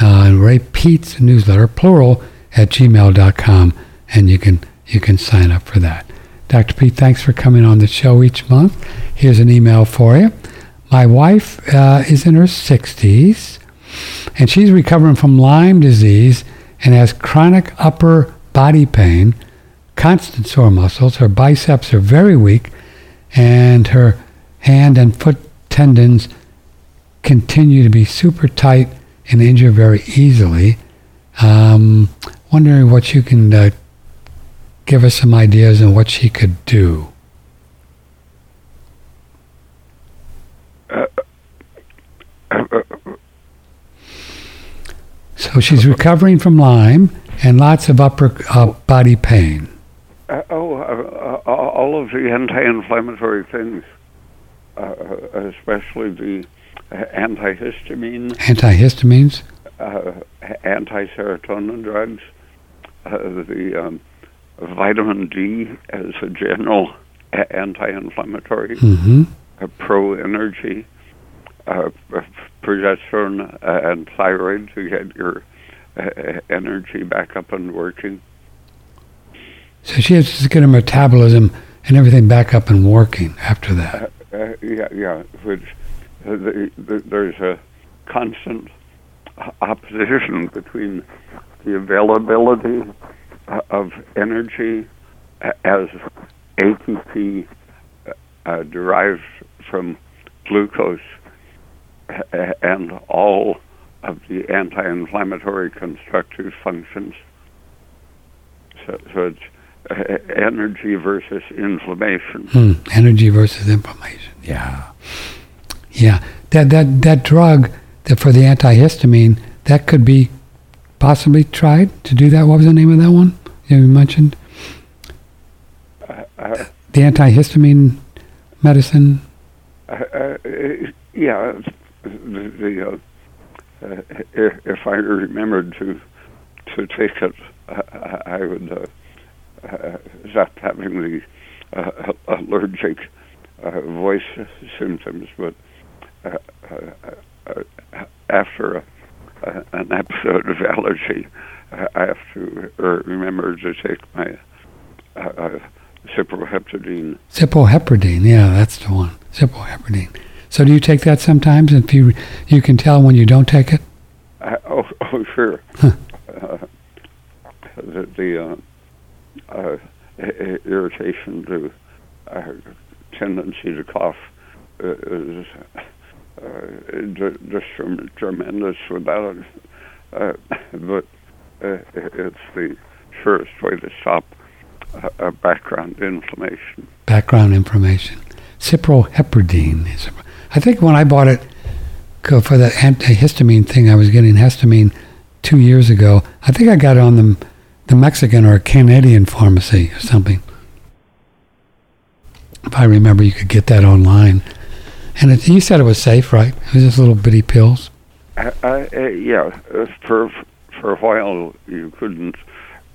Uh, Ray Peat's Newsletter, plural, at gmail.com. And you can, you can sign up for that. Dr. Peat, thanks for coming on the show each month. Here's an email for you. My wife uh, is in her 60s, and she's recovering from Lyme disease and has chronic upper body pain, constant sore muscles. Her biceps are very weak, and her hand and foot tendons continue to be super tight and injure very easily. Um, wondering what you can uh, give us some ideas on what she could do. So she's recovering from Lyme and lots of upper uh, body pain. Uh, oh, uh, uh all of the anti-inflammatory things, uh, especially the antihistamine. Antihistamines. Uh, anti-serotonin drugs. the um, vitamin D as a general anti-inflammatory, mm-hmm. pro-energy, uh, progesterone uh, and thyroid to get your uh, energy back up and working. So she has to get her metabolism and everything back up and working after that. Uh, uh, yeah, yeah. Which the, the, there's a constant opposition between the availability of energy as ATP uh, derived from glucose and all of the anti-inflammatory constructive functions. So, so it's uh, energy versus inflammation. Hmm. Energy versus inflammation. Yeah, yeah. That that that drug that for the antihistamine that could be possibly tried to do that. What was the name of that one you mentioned? Uh, uh, the antihistamine medicine. Uh, yeah, the, the uh, uh, if, if, I remembered to to take it, I, I would uh, stop having the allergic voice symptoms. But after a, an episode of allergy, I have to remember to take my uh, cyproheptadine. Cyproheptadine, yeah, that's the one. Cyproheptadine. So do you take that sometimes? If you you can tell when you don't take it. Uh, oh, oh, sure. Huh. Uh, the, the uh, uh irritation, the uh, tendency to cough is just tremendous without it. but it's the surest way to stop background inflammation. Background inflammation. Cyproheptadine is. I think when I bought it for the antihistamine thing, I was getting histamine two years ago. I think I got it on the the Mexican or Canadian pharmacy or something. If I remember, you could get that online. And it, you said it was safe, right? It was just little bitty pills. Uh, uh, yeah, for for a while you couldn't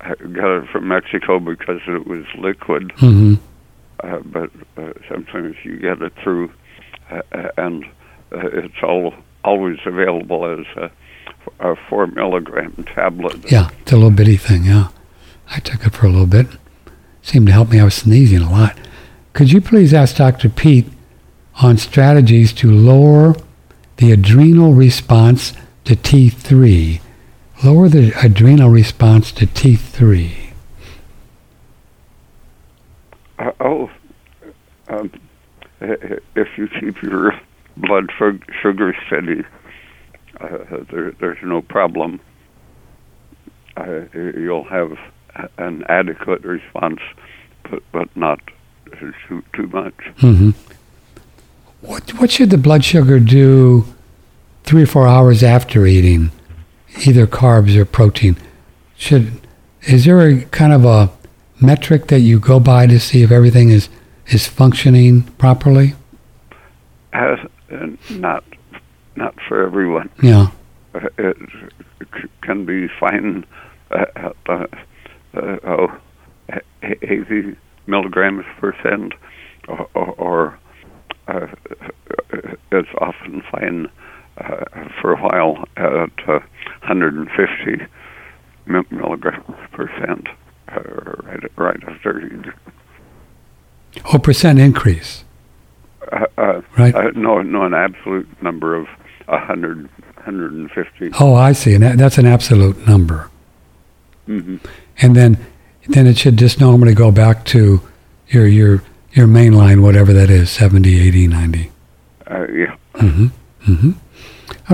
get it from Mexico because it was liquid. Mm-hmm. Uh, but uh, sometimes you get it through uh, and uh, it's all always available as a, a, four milligram tablet. Yeah, it's a little bitty thing. Yeah, I took it for a little bit. seemed to help me. I was sneezing a lot. Could you please ask Dr. Peat on strategies to lower the adrenal response to T3? Lower the adrenal response to T3. Uh, oh, um, if you keep your blood sugar steady, uh, there, there's no problem. Uh, you'll have an adequate response, but, but not too, too much. Mm-hmm. What, what should the blood sugar do three or four hours after eating, either carbs or protein? Should is there a kind of a metric that you go by to see if everything is is functioning properly? Uh, not not for everyone. Yeah, uh, it can be fine at uh, oh, 80 milligrams percent, or, or uh, it's often fine uh, for a while at 150 milligrams percent uh, right, right after Oh, percent increase. Uh, uh, right. Uh, no, no, an absolute number of 100, 150. Oh, I see. And that's an absolute number. Mm-hmm. And then, then it should just normally go back to your your your main line, whatever that is, 70, 80, 90. Uh, yeah. Mm-hmm. Mm-hmm.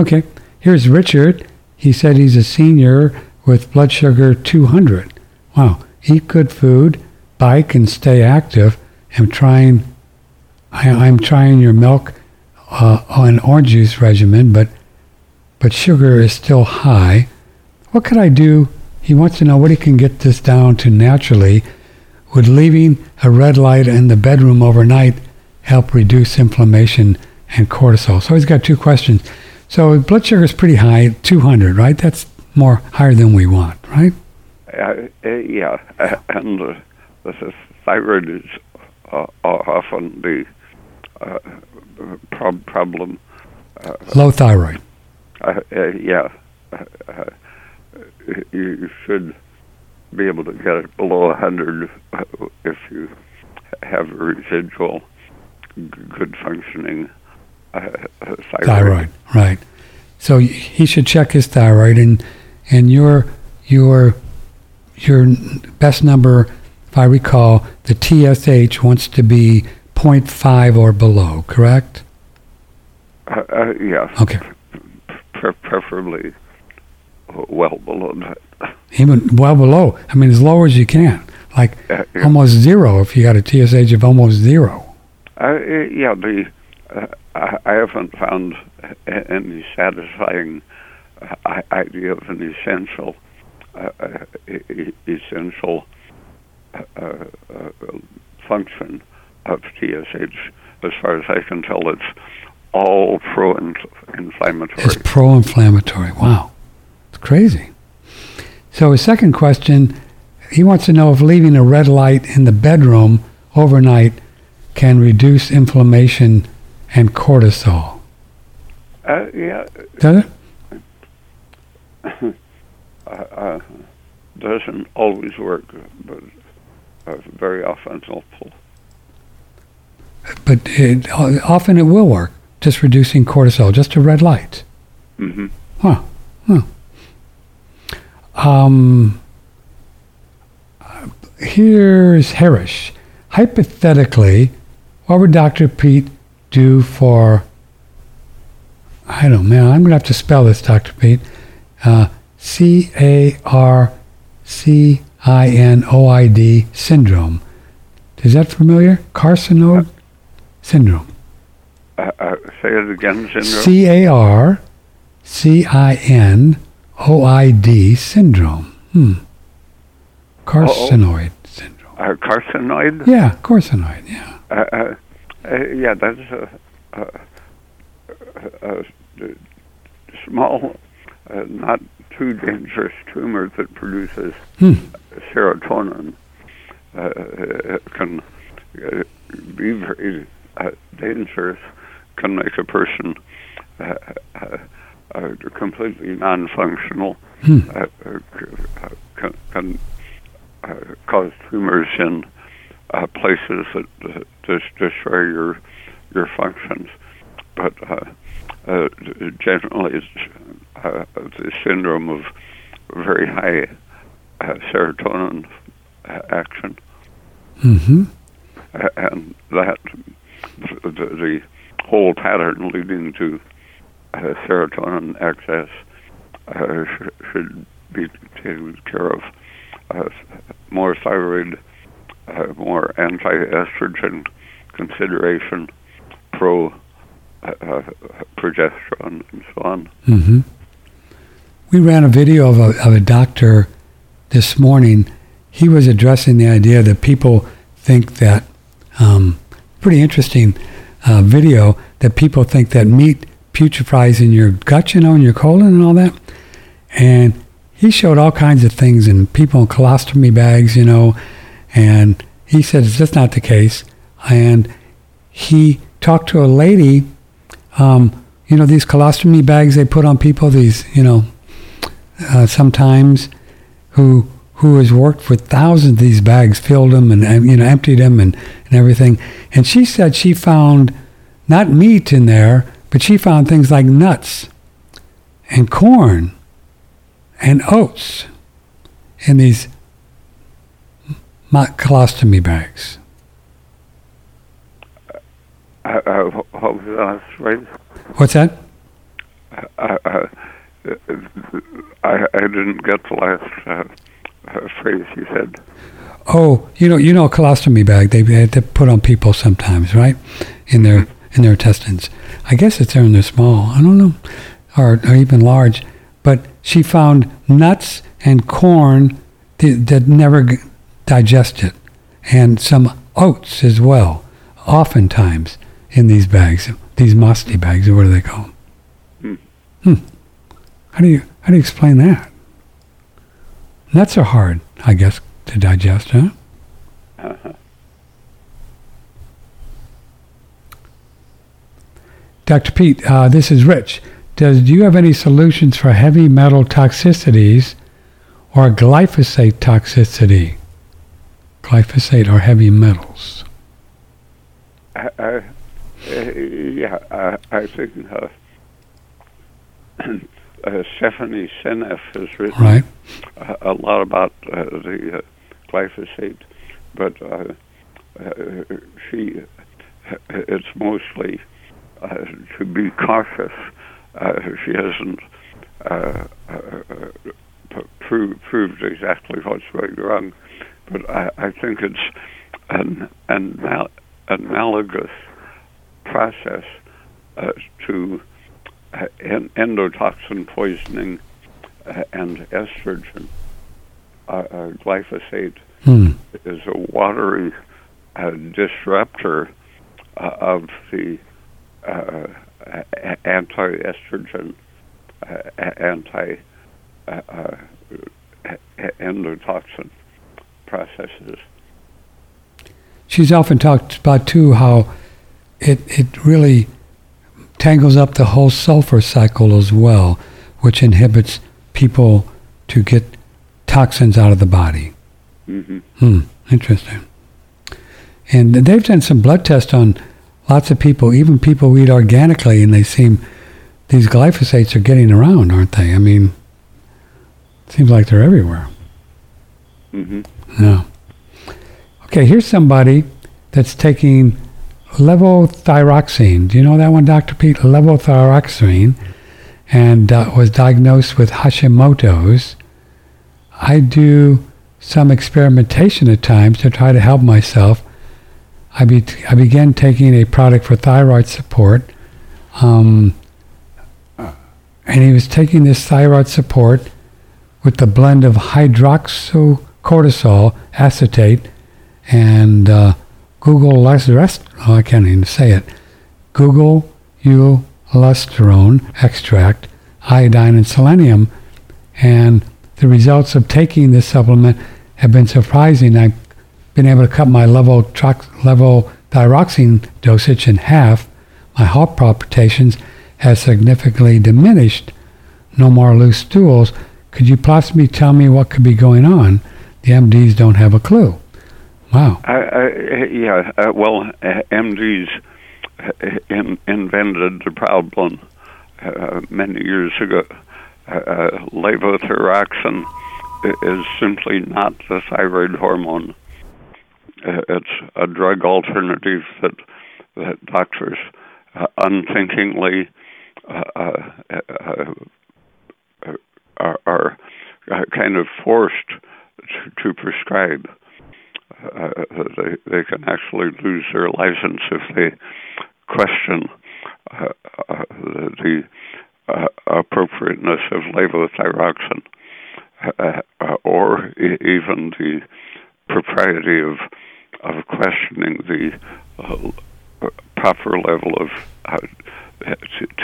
Okay. Here's Richard. He said he's a senior with blood sugar 200. Wow. Eat good food, bike, and stay active. I'm trying. I, am trying your milk uh, on orange juice regimen, but but sugar is still high. What could I do? He wants to know what he can get this down to naturally. Would leaving a red light in the bedroom overnight help reduce inflammation and cortisol? So he's got two questions. So blood sugar is pretty high, 200, right? That's more higher than we want, right? Uh, uh, yeah, uh, and uh, the thyroid is uh, often the uh, prob- problem. Uh, Low thyroid. Uh, yeah, you should be able to get it below 100 if you have a residual good functioning thyroid. Thyroid, right. So he should check his thyroid, and and your your your best number, if I recall, the TSH wants to be 0.5 or below, correct? Uh, uh, yes. Okay. Pre- preferably well below that. Even well below. I mean, as low as you can. Like uh, almost zero if you got a TSH of almost zero. Uh, yeah, the uh, I haven't found any satisfying uh, idea of an essential essential function of TSH. As far as I can tell, it's all pro-inflammatory. It's pro-inflammatory. Wow, it's crazy. So his second question, he wants to know if leaving a red light in the bedroom overnight can reduce inflammation and cortisol. Uh, yeah. Does it? uh, uh, doesn't always work, but uh, very often helpful. But it, often it will work, just reducing cortisol, just a red light. Mm-hmm. Huh. huh. Um, here's Harris. Hypothetically, what would Dr. Peat do for, I don't know, man, I'm going to have to spell this, Dr. Peat. Uh, C A R C I N O I D syndrome. Is that familiar? Carcinoid syndrome. Uh, uh, say it again, syndrome. C A R C I N O I D syndrome. Hmm. Carcinoid Uh-oh. syndrome. Uh, carcinoid? Yeah, carcinoid, yeah. Uh, uh, uh yeah, that's a, a, a, a small, uh, not too dangerous tumor that produces hmm. serotonin. Uh, can be very dangerous, can make a person uh, completely non-functional, hmm. uh, can, can cause tumors in uh, places that just destroy your your functions. But uh, uh, generally, it's uh, the syndrome of very high uh, serotonin action. Mm-hmm. And that the, the whole pattern leading to uh, serotonin excess uh, sh- should be taken care of. Uh, more thyroid, uh, more anti-estrogen consideration, pro uh, uh, progesterone, and so on. Mm-hmm. We ran a video of a, of a doctor this morning. He was addressing the idea that people think that um, pretty interesting video that people think that meat putrefies in your gut, you know, in your colon and all that. And he showed all kinds of things and people in colostomy bags, you know, and he said it's just not the case. And he talked to a lady, um, you know, these colostomy bags they put on people, these, you know, uh, sometimes who who has worked with thousands of these bags, filled them and you know emptied them and, and everything. And she said she found not meat in there, but she found things like nuts and corn and oats in these colostomy bags. Uh, uh, what was that right? What's that? Uh, uh, I, I didn't get the last uh, phrase you said. Oh, you know, you know, a colostomy bag they, they put on people sometimes, right? In their in their intestines. I guess it's there when they're small. I don't know, or, or even large. But she found nuts and corn that, that never g- digest it, and some oats as well. Oftentimes in these bags, these musty bags, or what do they call them? Hmm. hmm. How do you how do you explain that? Nuts are hard, I guess, to digest, huh? Uh-huh. Dr. Peat, uh, this is Rich. Does do you have any solutions for heavy metal toxicities or glyphosate toxicity? Glyphosate or heavy metals? Uh, uh, yeah, I think uh, uh, Stephanie Seneff has written right. a, a, lot about uh, the glyphosate, but she it's mostly to be cautious. Uh, she hasn't uh, proved, proved exactly what's going wrong, but I, I think it's an, an analogous process uh, to uh, endotoxin poisoning uh, and estrogen. glyphosate hmm. is a watery disruptor of the uh, anti-estrogen, uh, anti uh, endotoxin processes. She's often talked about too how it it really tangles up the whole sulfur cycle as well, which inhibits people to get toxins out of the body. Mm-hmm. Hmm, interesting. And they've done some blood tests on lots of people, even people who eat organically, and they seem these glyphosates are getting around, aren't they? I mean, it seems like they're everywhere. Mm-hmm. Yeah. Okay, here's somebody that's taking levothyroxine. Do you know that one, Dr. Peat? Levothyroxine, and uh, was diagnosed with Hashimoto's. I do some experimentation at times to try to help myself I, be, I began taking a product for thyroid support. Um, and he was taking this thyroid support with the blend of hydroxycortisol acetate and uh, Google rest, oh, I can't even say it, Google eulustérone extract, iodine, and selenium. And the results of taking this supplement have been surprising. I been able to cut my level, thyroxine dosage in half. My heart palpitations has significantly diminished. No more loose stools. Could you possibly tell me what could be going on? The MDs don't have a clue. Wow. I, I, yeah. Uh, well, uh, MDs uh, in, invented the problem uh, many years ago. Uh, levothyroxine is simply not the thyroid hormone. It's a drug alternative that that doctors unthinkingly are, are kind of forced to, to prescribe. Uh, they they can actually lose their license if they question uh, uh, the uh, appropriateness of levothyroxine, uh, uh, or e- even the propriety of of questioning the uh, proper level of uh,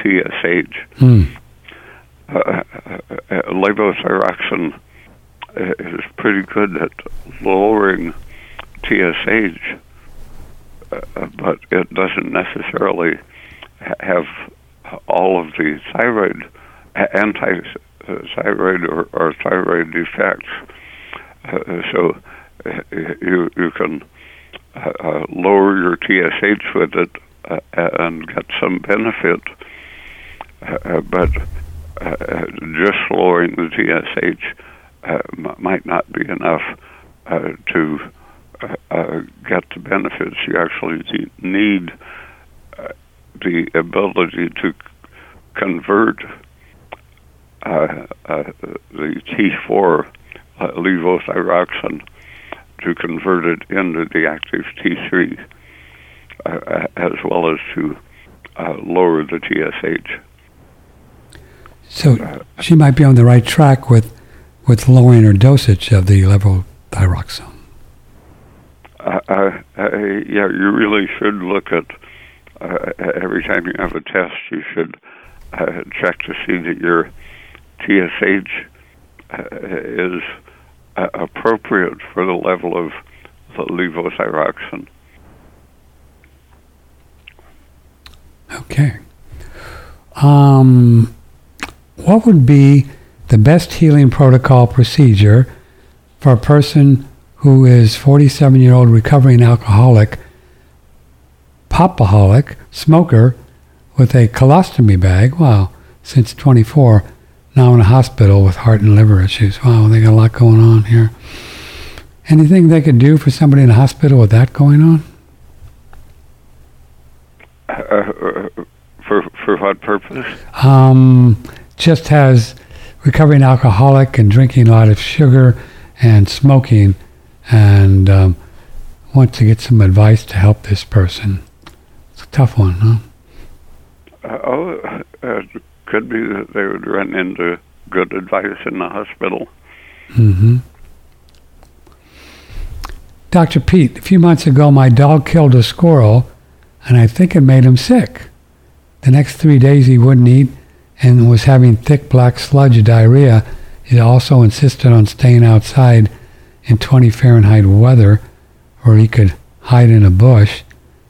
TSH. Hmm. Uh, levothyroxine is pretty good at lowering TSH, uh, but it doesn't necessarily have all of the thyroid anti-thyroid or, or thyroid effects. Uh, so uh, you you can uh, uh, lower your TSH with it uh, and get some benefit, but just lowering the TSH might not be enough to uh, get the benefits, you actually need uh, the ability to convert uh, uh the T4 uh, levothyroxine to convert it into the active T3, uh, as well as to lower the TSH. So she might be on the right track with, with lowering her dosage of the levothyroxine uh, uh, yeah, you really should look at uh, every time you have a test. You should uh, check to see that your TSH uh, is uh, appropriate for the level of the levothyroxine. Okay. Um, what would be the best healing protocol procedure for a person who is 47 year old recovering alcoholic, popaholic, smoker with a colostomy bag. Wow, since 24, now in a hospital with heart and liver issues. Wow, they got a lot going on here. Anything they could do for somebody in a hospital with that going on? Uh, uh, for for what purpose? Um, just has recovering alcoholic and drinking a lot of sugar and smoking and um, want to get some advice to help this person. It's a tough one, huh? Uh, oh, uh, could be that they would run into good advice in the hospital. Mm-hmm. Dr. Peat, a few months ago, my dog killed a squirrel, and I think it made him sick. The next three days, he wouldn't eat and was having thick black sludge diarrhea. He also insisted on staying outside in 20 Fahrenheit weather, or he could hide in a bush.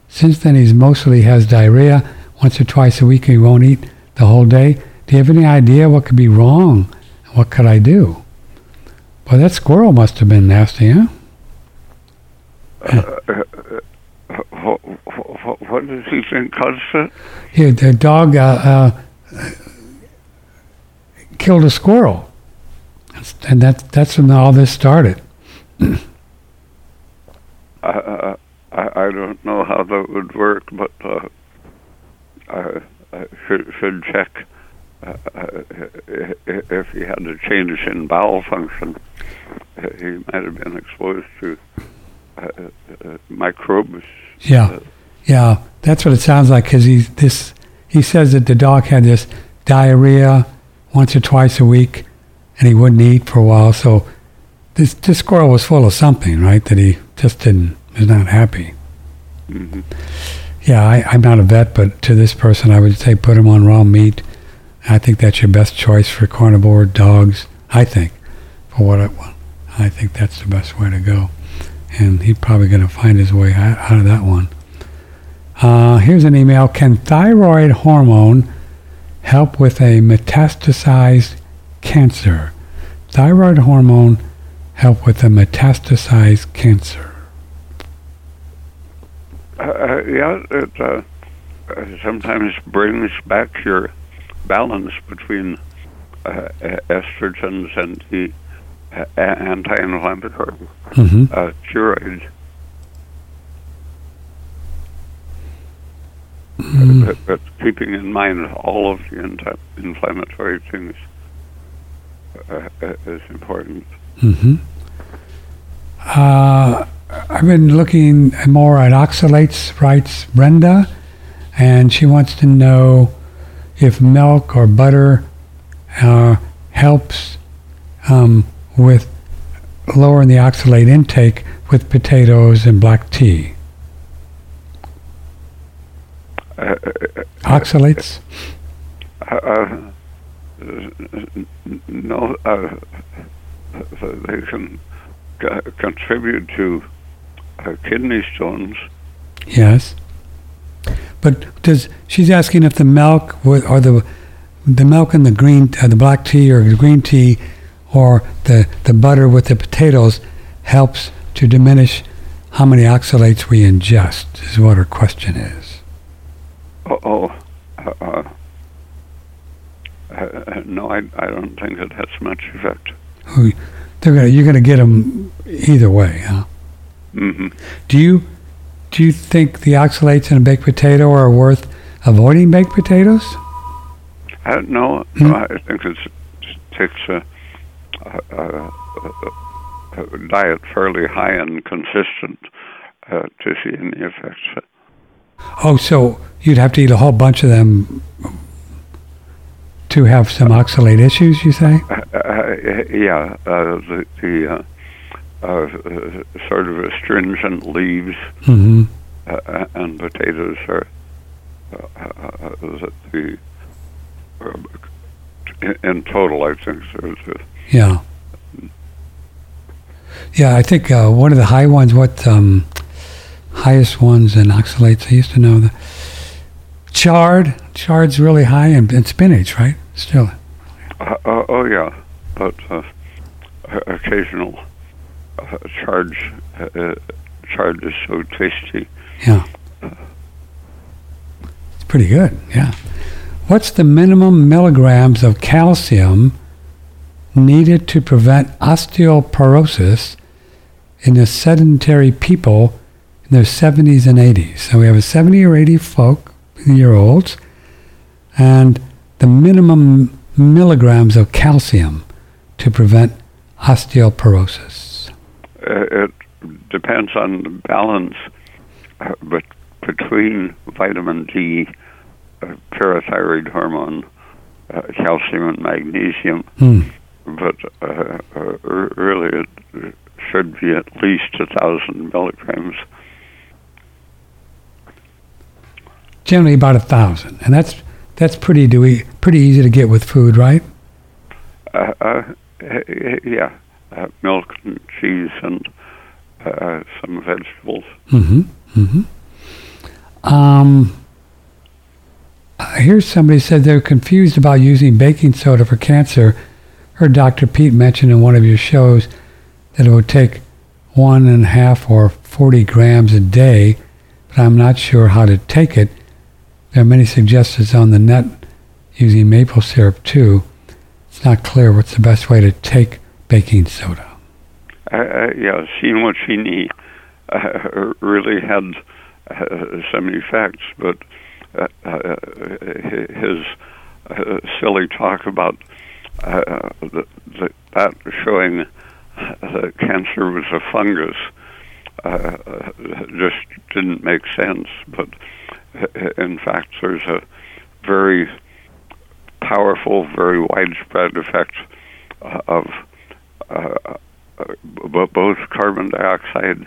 Since then, he mostly has diarrhea. Once or twice a week, he won't eat the whole day. Do you have any idea what could be wrong? What could I do? Well, that squirrel must have been nasty, huh? Uh, uh, uh, what, what does he think caused it? Yeah, the dog uh, uh, killed a squirrel, and that that's when all this started. I, I, don't know how that would work, but uh, I should, should check if he had a change in bowel function. He might have been exposed to uh, uh, microbes. Yeah, yeah, that's what it sounds like. Because he this he says that the dog had this diarrhea once or twice a week, and he wouldn't eat for a while. So this this squirrel was full of something, right? That he just didn't was not happy. Mm-hmm. Yeah, I, I'm not a vet, but to this person, I would say put him on raw meat. I think that's your best choice for carnivore dogs. I think, for what I I think that's the best way to go, and he's probably going to find his way out, out of that one. Uh, here's an email: Can thyroid hormone help with a metastasized cancer? Thyroid hormone help with a metastasized cancer Uh, yeah, it uh, sometimes brings back your balance between uh, estrogens and the uh, anti-inflammatory mm-hmm. uh, steroids. Mm. But, but, keeping in mind all of the anti- inflammatory things uh, uh, is important. Mm-hmm. Uh, I've been looking more at oxalates, writes Brenda, and she wants to know if milk or butter uh, helps um, with lowering the oxalate intake with potatoes and black tea. Uh, Oxalates? Uh, uh no, uh, they can contribute to uh, kidney stones. Yes. But does she's asking if the milk or the the milk and the green uh, the black tea or the green tea or the the butter with the potatoes helps to diminish how many oxalates we ingest is what her question is. Oh, oh uh, uh, uh, no, I, I don't think it has much effect. They're gonna, you're going to get them either way, huh? Mm-hmm. Do you do you think the oxalates in a baked potato are worth avoiding baked potatoes? Uh, no, hmm? no, I think it takes a, a, a, a, diet fairly high and consistent uh, to see any effects. Oh, so you'd have to eat a whole bunch of them to have some oxalate issues, you say? Uh, uh, yeah, uh, the, the uh, sort of astringent leaves mm-hmm. uh, and potatoes are uh, the in total, I think there's a yeah. Yeah, I think uh, one of the high ones, what um, highest ones in oxalates, I used to know the chard. Chard's really high, and, and spinach, right? Still. Uh, uh, oh yeah, but occasional charge uh, charge is so tasty. Yeah, it's pretty good. Yeah. What's the minimum milligrams of calcium needed to prevent osteoporosis in the sedentary people in their 70s and 80s? So we have a 70 or 80 folk year olds, and the minimum milligrams of calcium to prevent osteoporosis. Uh, it depends on the balance uh, but between vitamin D, uh, parathyroid hormone, uh, calcium, and magnesium. Mm. But uh, uh, really, it should be at least a thousand milligrams. Generally, about a thousand, and that's that's pretty do we pretty easy to get with food, right? Uh yeah uh, milk and cheese and uh, some vegetables. Mm-hmm. Mm-hmm. Um, here's somebody said they're confused about using baking soda for cancer. Heard Dr. Peat mention in one of your shows that it would take one and a half or 40 grams a day, but I'm not sure how to take it. There are many suggestions on the net using maple syrup too. It's not clear what's the best way to take baking soda. Uh, uh yeah, Shin uh, really had uh, some effects, but uh, uh, his uh, silly talk about the, the, that showing that cancer was a fungus just didn't make sense. But in fact, there's a very powerful, very widespread effect of uh, uh, both carbon dioxide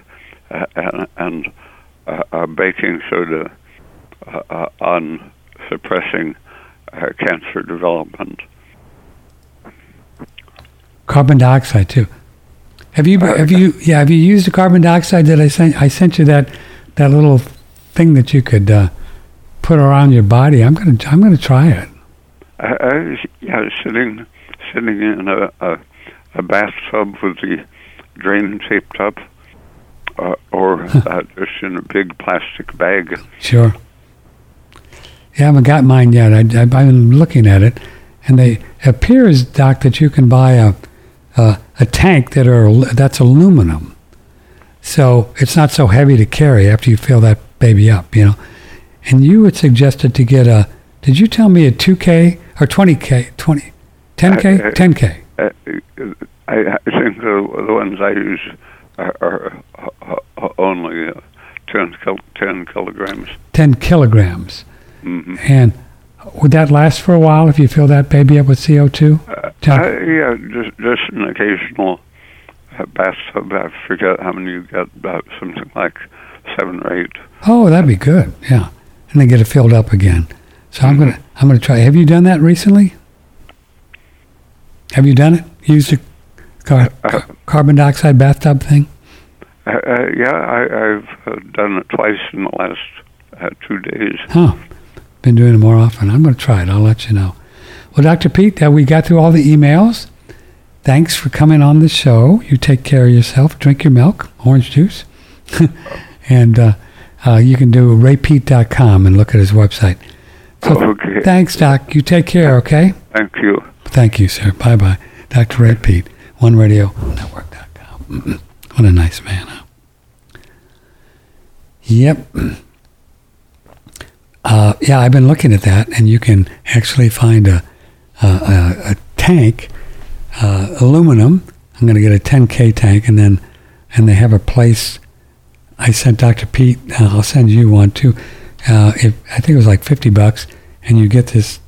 uh, and, and uh, baking soda on suppressing cancer development. Carbon dioxide too. Have you have you yeah have you used the carbon dioxide that I sent I sent you that that little thing that you could uh, put around your body? I'm gonna I'm gonna try it. Uh, yeah, sitting sitting in a, a a bathtub with the drain taped up uh, or uh, just in a big plastic bag. Sure. Yeah, I haven't got mine yet. I, have been looking at it, and they it appears, Doc, that you can buy a a, a tank that are that's aluminum, so it's not so heavy to carry after you fill that baby up. You know, and you had suggested to get a. Did you tell me a two k or twenty k, twenty, ten k, ten k? I, I think the, the ones I use are, are, are only uh, 10, 10 kilograms. 10 kilograms. Mm-hmm. And would that last for a while if you fill that baby up with CO2? Uh, uh, yeah, just, just an occasional uh, bathtub. I forget how many you get, about something like seven or eight. Oh, that'd be good. Yeah. And then get it filled up again. So mm-hmm. I'm gonna I'm gonna try. Have you done that recently? Have you done it? Used a car, uh, carbon dioxide bathtub thing? Uh, uh, yeah, I, have uh, done it twice in the last uh, two days. Huh. Been doing it more often. I'm going to try it. I'll let you know. Well, Dr. Peat, we got through all the emails. Thanks for coming on the show. You take care of yourself. Drink your milk, orange juice. and uh, uh, you can do raypeat.com and look at his website. So okay. Thanks, Doc. You take care, okay? Thank you. Thank you, sir. Bye bye. Dr. Ray Peat, OneRadioNetwork.com. What a nice man, huh? Yep. Uh, yeah, I've been looking at that, and you can actually find a, a, a, a tank, uh, aluminum. I'm going to get a 10K tank, and then and they have a place. I sent Dr. Peat. Uh, I'll send you one too. Uh, if, I think it was like 50 bucks, and you get this.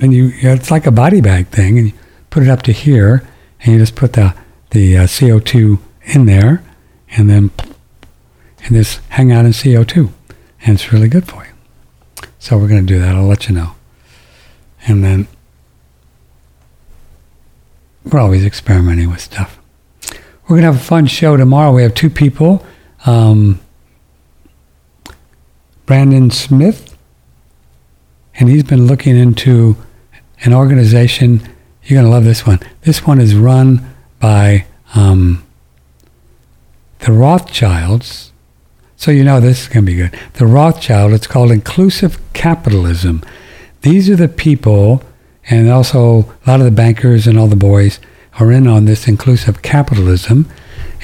and you, it's like a body bag thing, and you put it up to here, and you just put the the uh, CO2 in there, and then and just hang out in CO2, and it's really good for you. So we're going to do that. I'll let you know. And then we're always experimenting with stuff. We're going to have a fun show tomorrow. We have two people um, Brandon Smith, and he's been looking into an organization. You're going to love this one. This one is run by um, the Rothschilds so you know this is going to be good. The Rothschild, it's called inclusive capitalism. These are the people, and also a lot of the bankers and all the boys are in on this inclusive capitalism,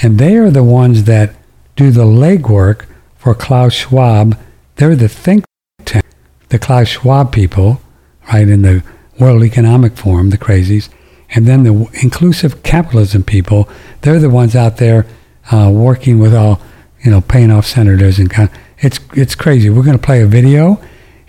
and they are the ones that do the legwork for Klaus Schwab. They're the think tank, the Klaus Schwab people, right, in the World Economic Forum, the crazies, and then the inclusive capitalism people, they're the ones out there uh, working with all you know, paying off senators and kind of, it's it's crazy. We're going to play a video,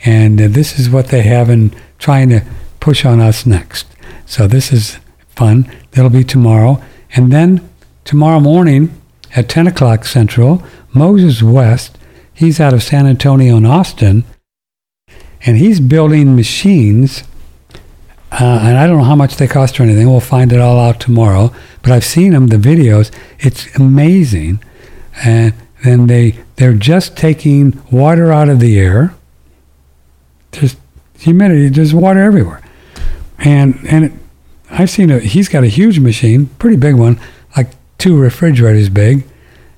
and uh, this is what they have in trying to push on us next. So this is fun. That'll be tomorrow, and then tomorrow morning at 10 o'clock Central, Moses West. He's out of San Antonio and Austin, and he's building machines. Uh, and I don't know how much they cost or anything. We'll find it all out tomorrow. But I've seen them, the videos. It's amazing. And then they they're just taking water out of the air. Just humidity, there's water everywhere, and and it, I've seen a he's got a huge machine, pretty big one, like two refrigerators big,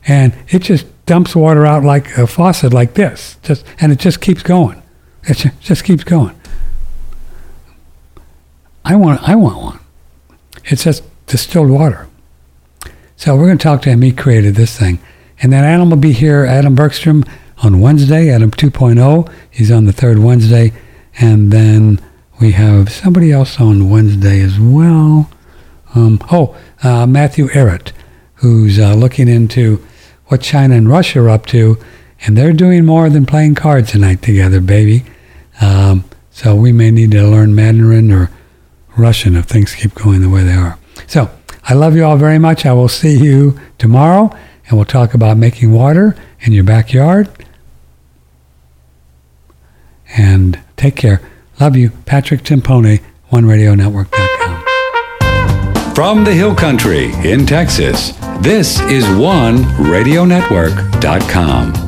and it just dumps water out like a faucet like this, just and it just keeps going. It just, keeps going. I want I want one. It's just distilled water. So we're going to talk to him. He created this thing. And then Adam will be here, Adam Bergstrom, on Wednesday, Adam 2.0. He's on the third Wednesday. And then we have somebody else on Wednesday as well. Um, oh, uh, Matthew Ehret, who's uh, looking into what China and Russia are up to. And they're doing more than playing cards tonight together, baby. Um, so we may need to learn Mandarin or Russian if things keep going the way they are. So I love you all very much. I will see you tomorrow and we'll talk about making water in your backyard. And take care. Love you. Patrick Timpone, OneRadioNetwork.com. From the Hill Country in Texas, this is OneRadioNetwork.com.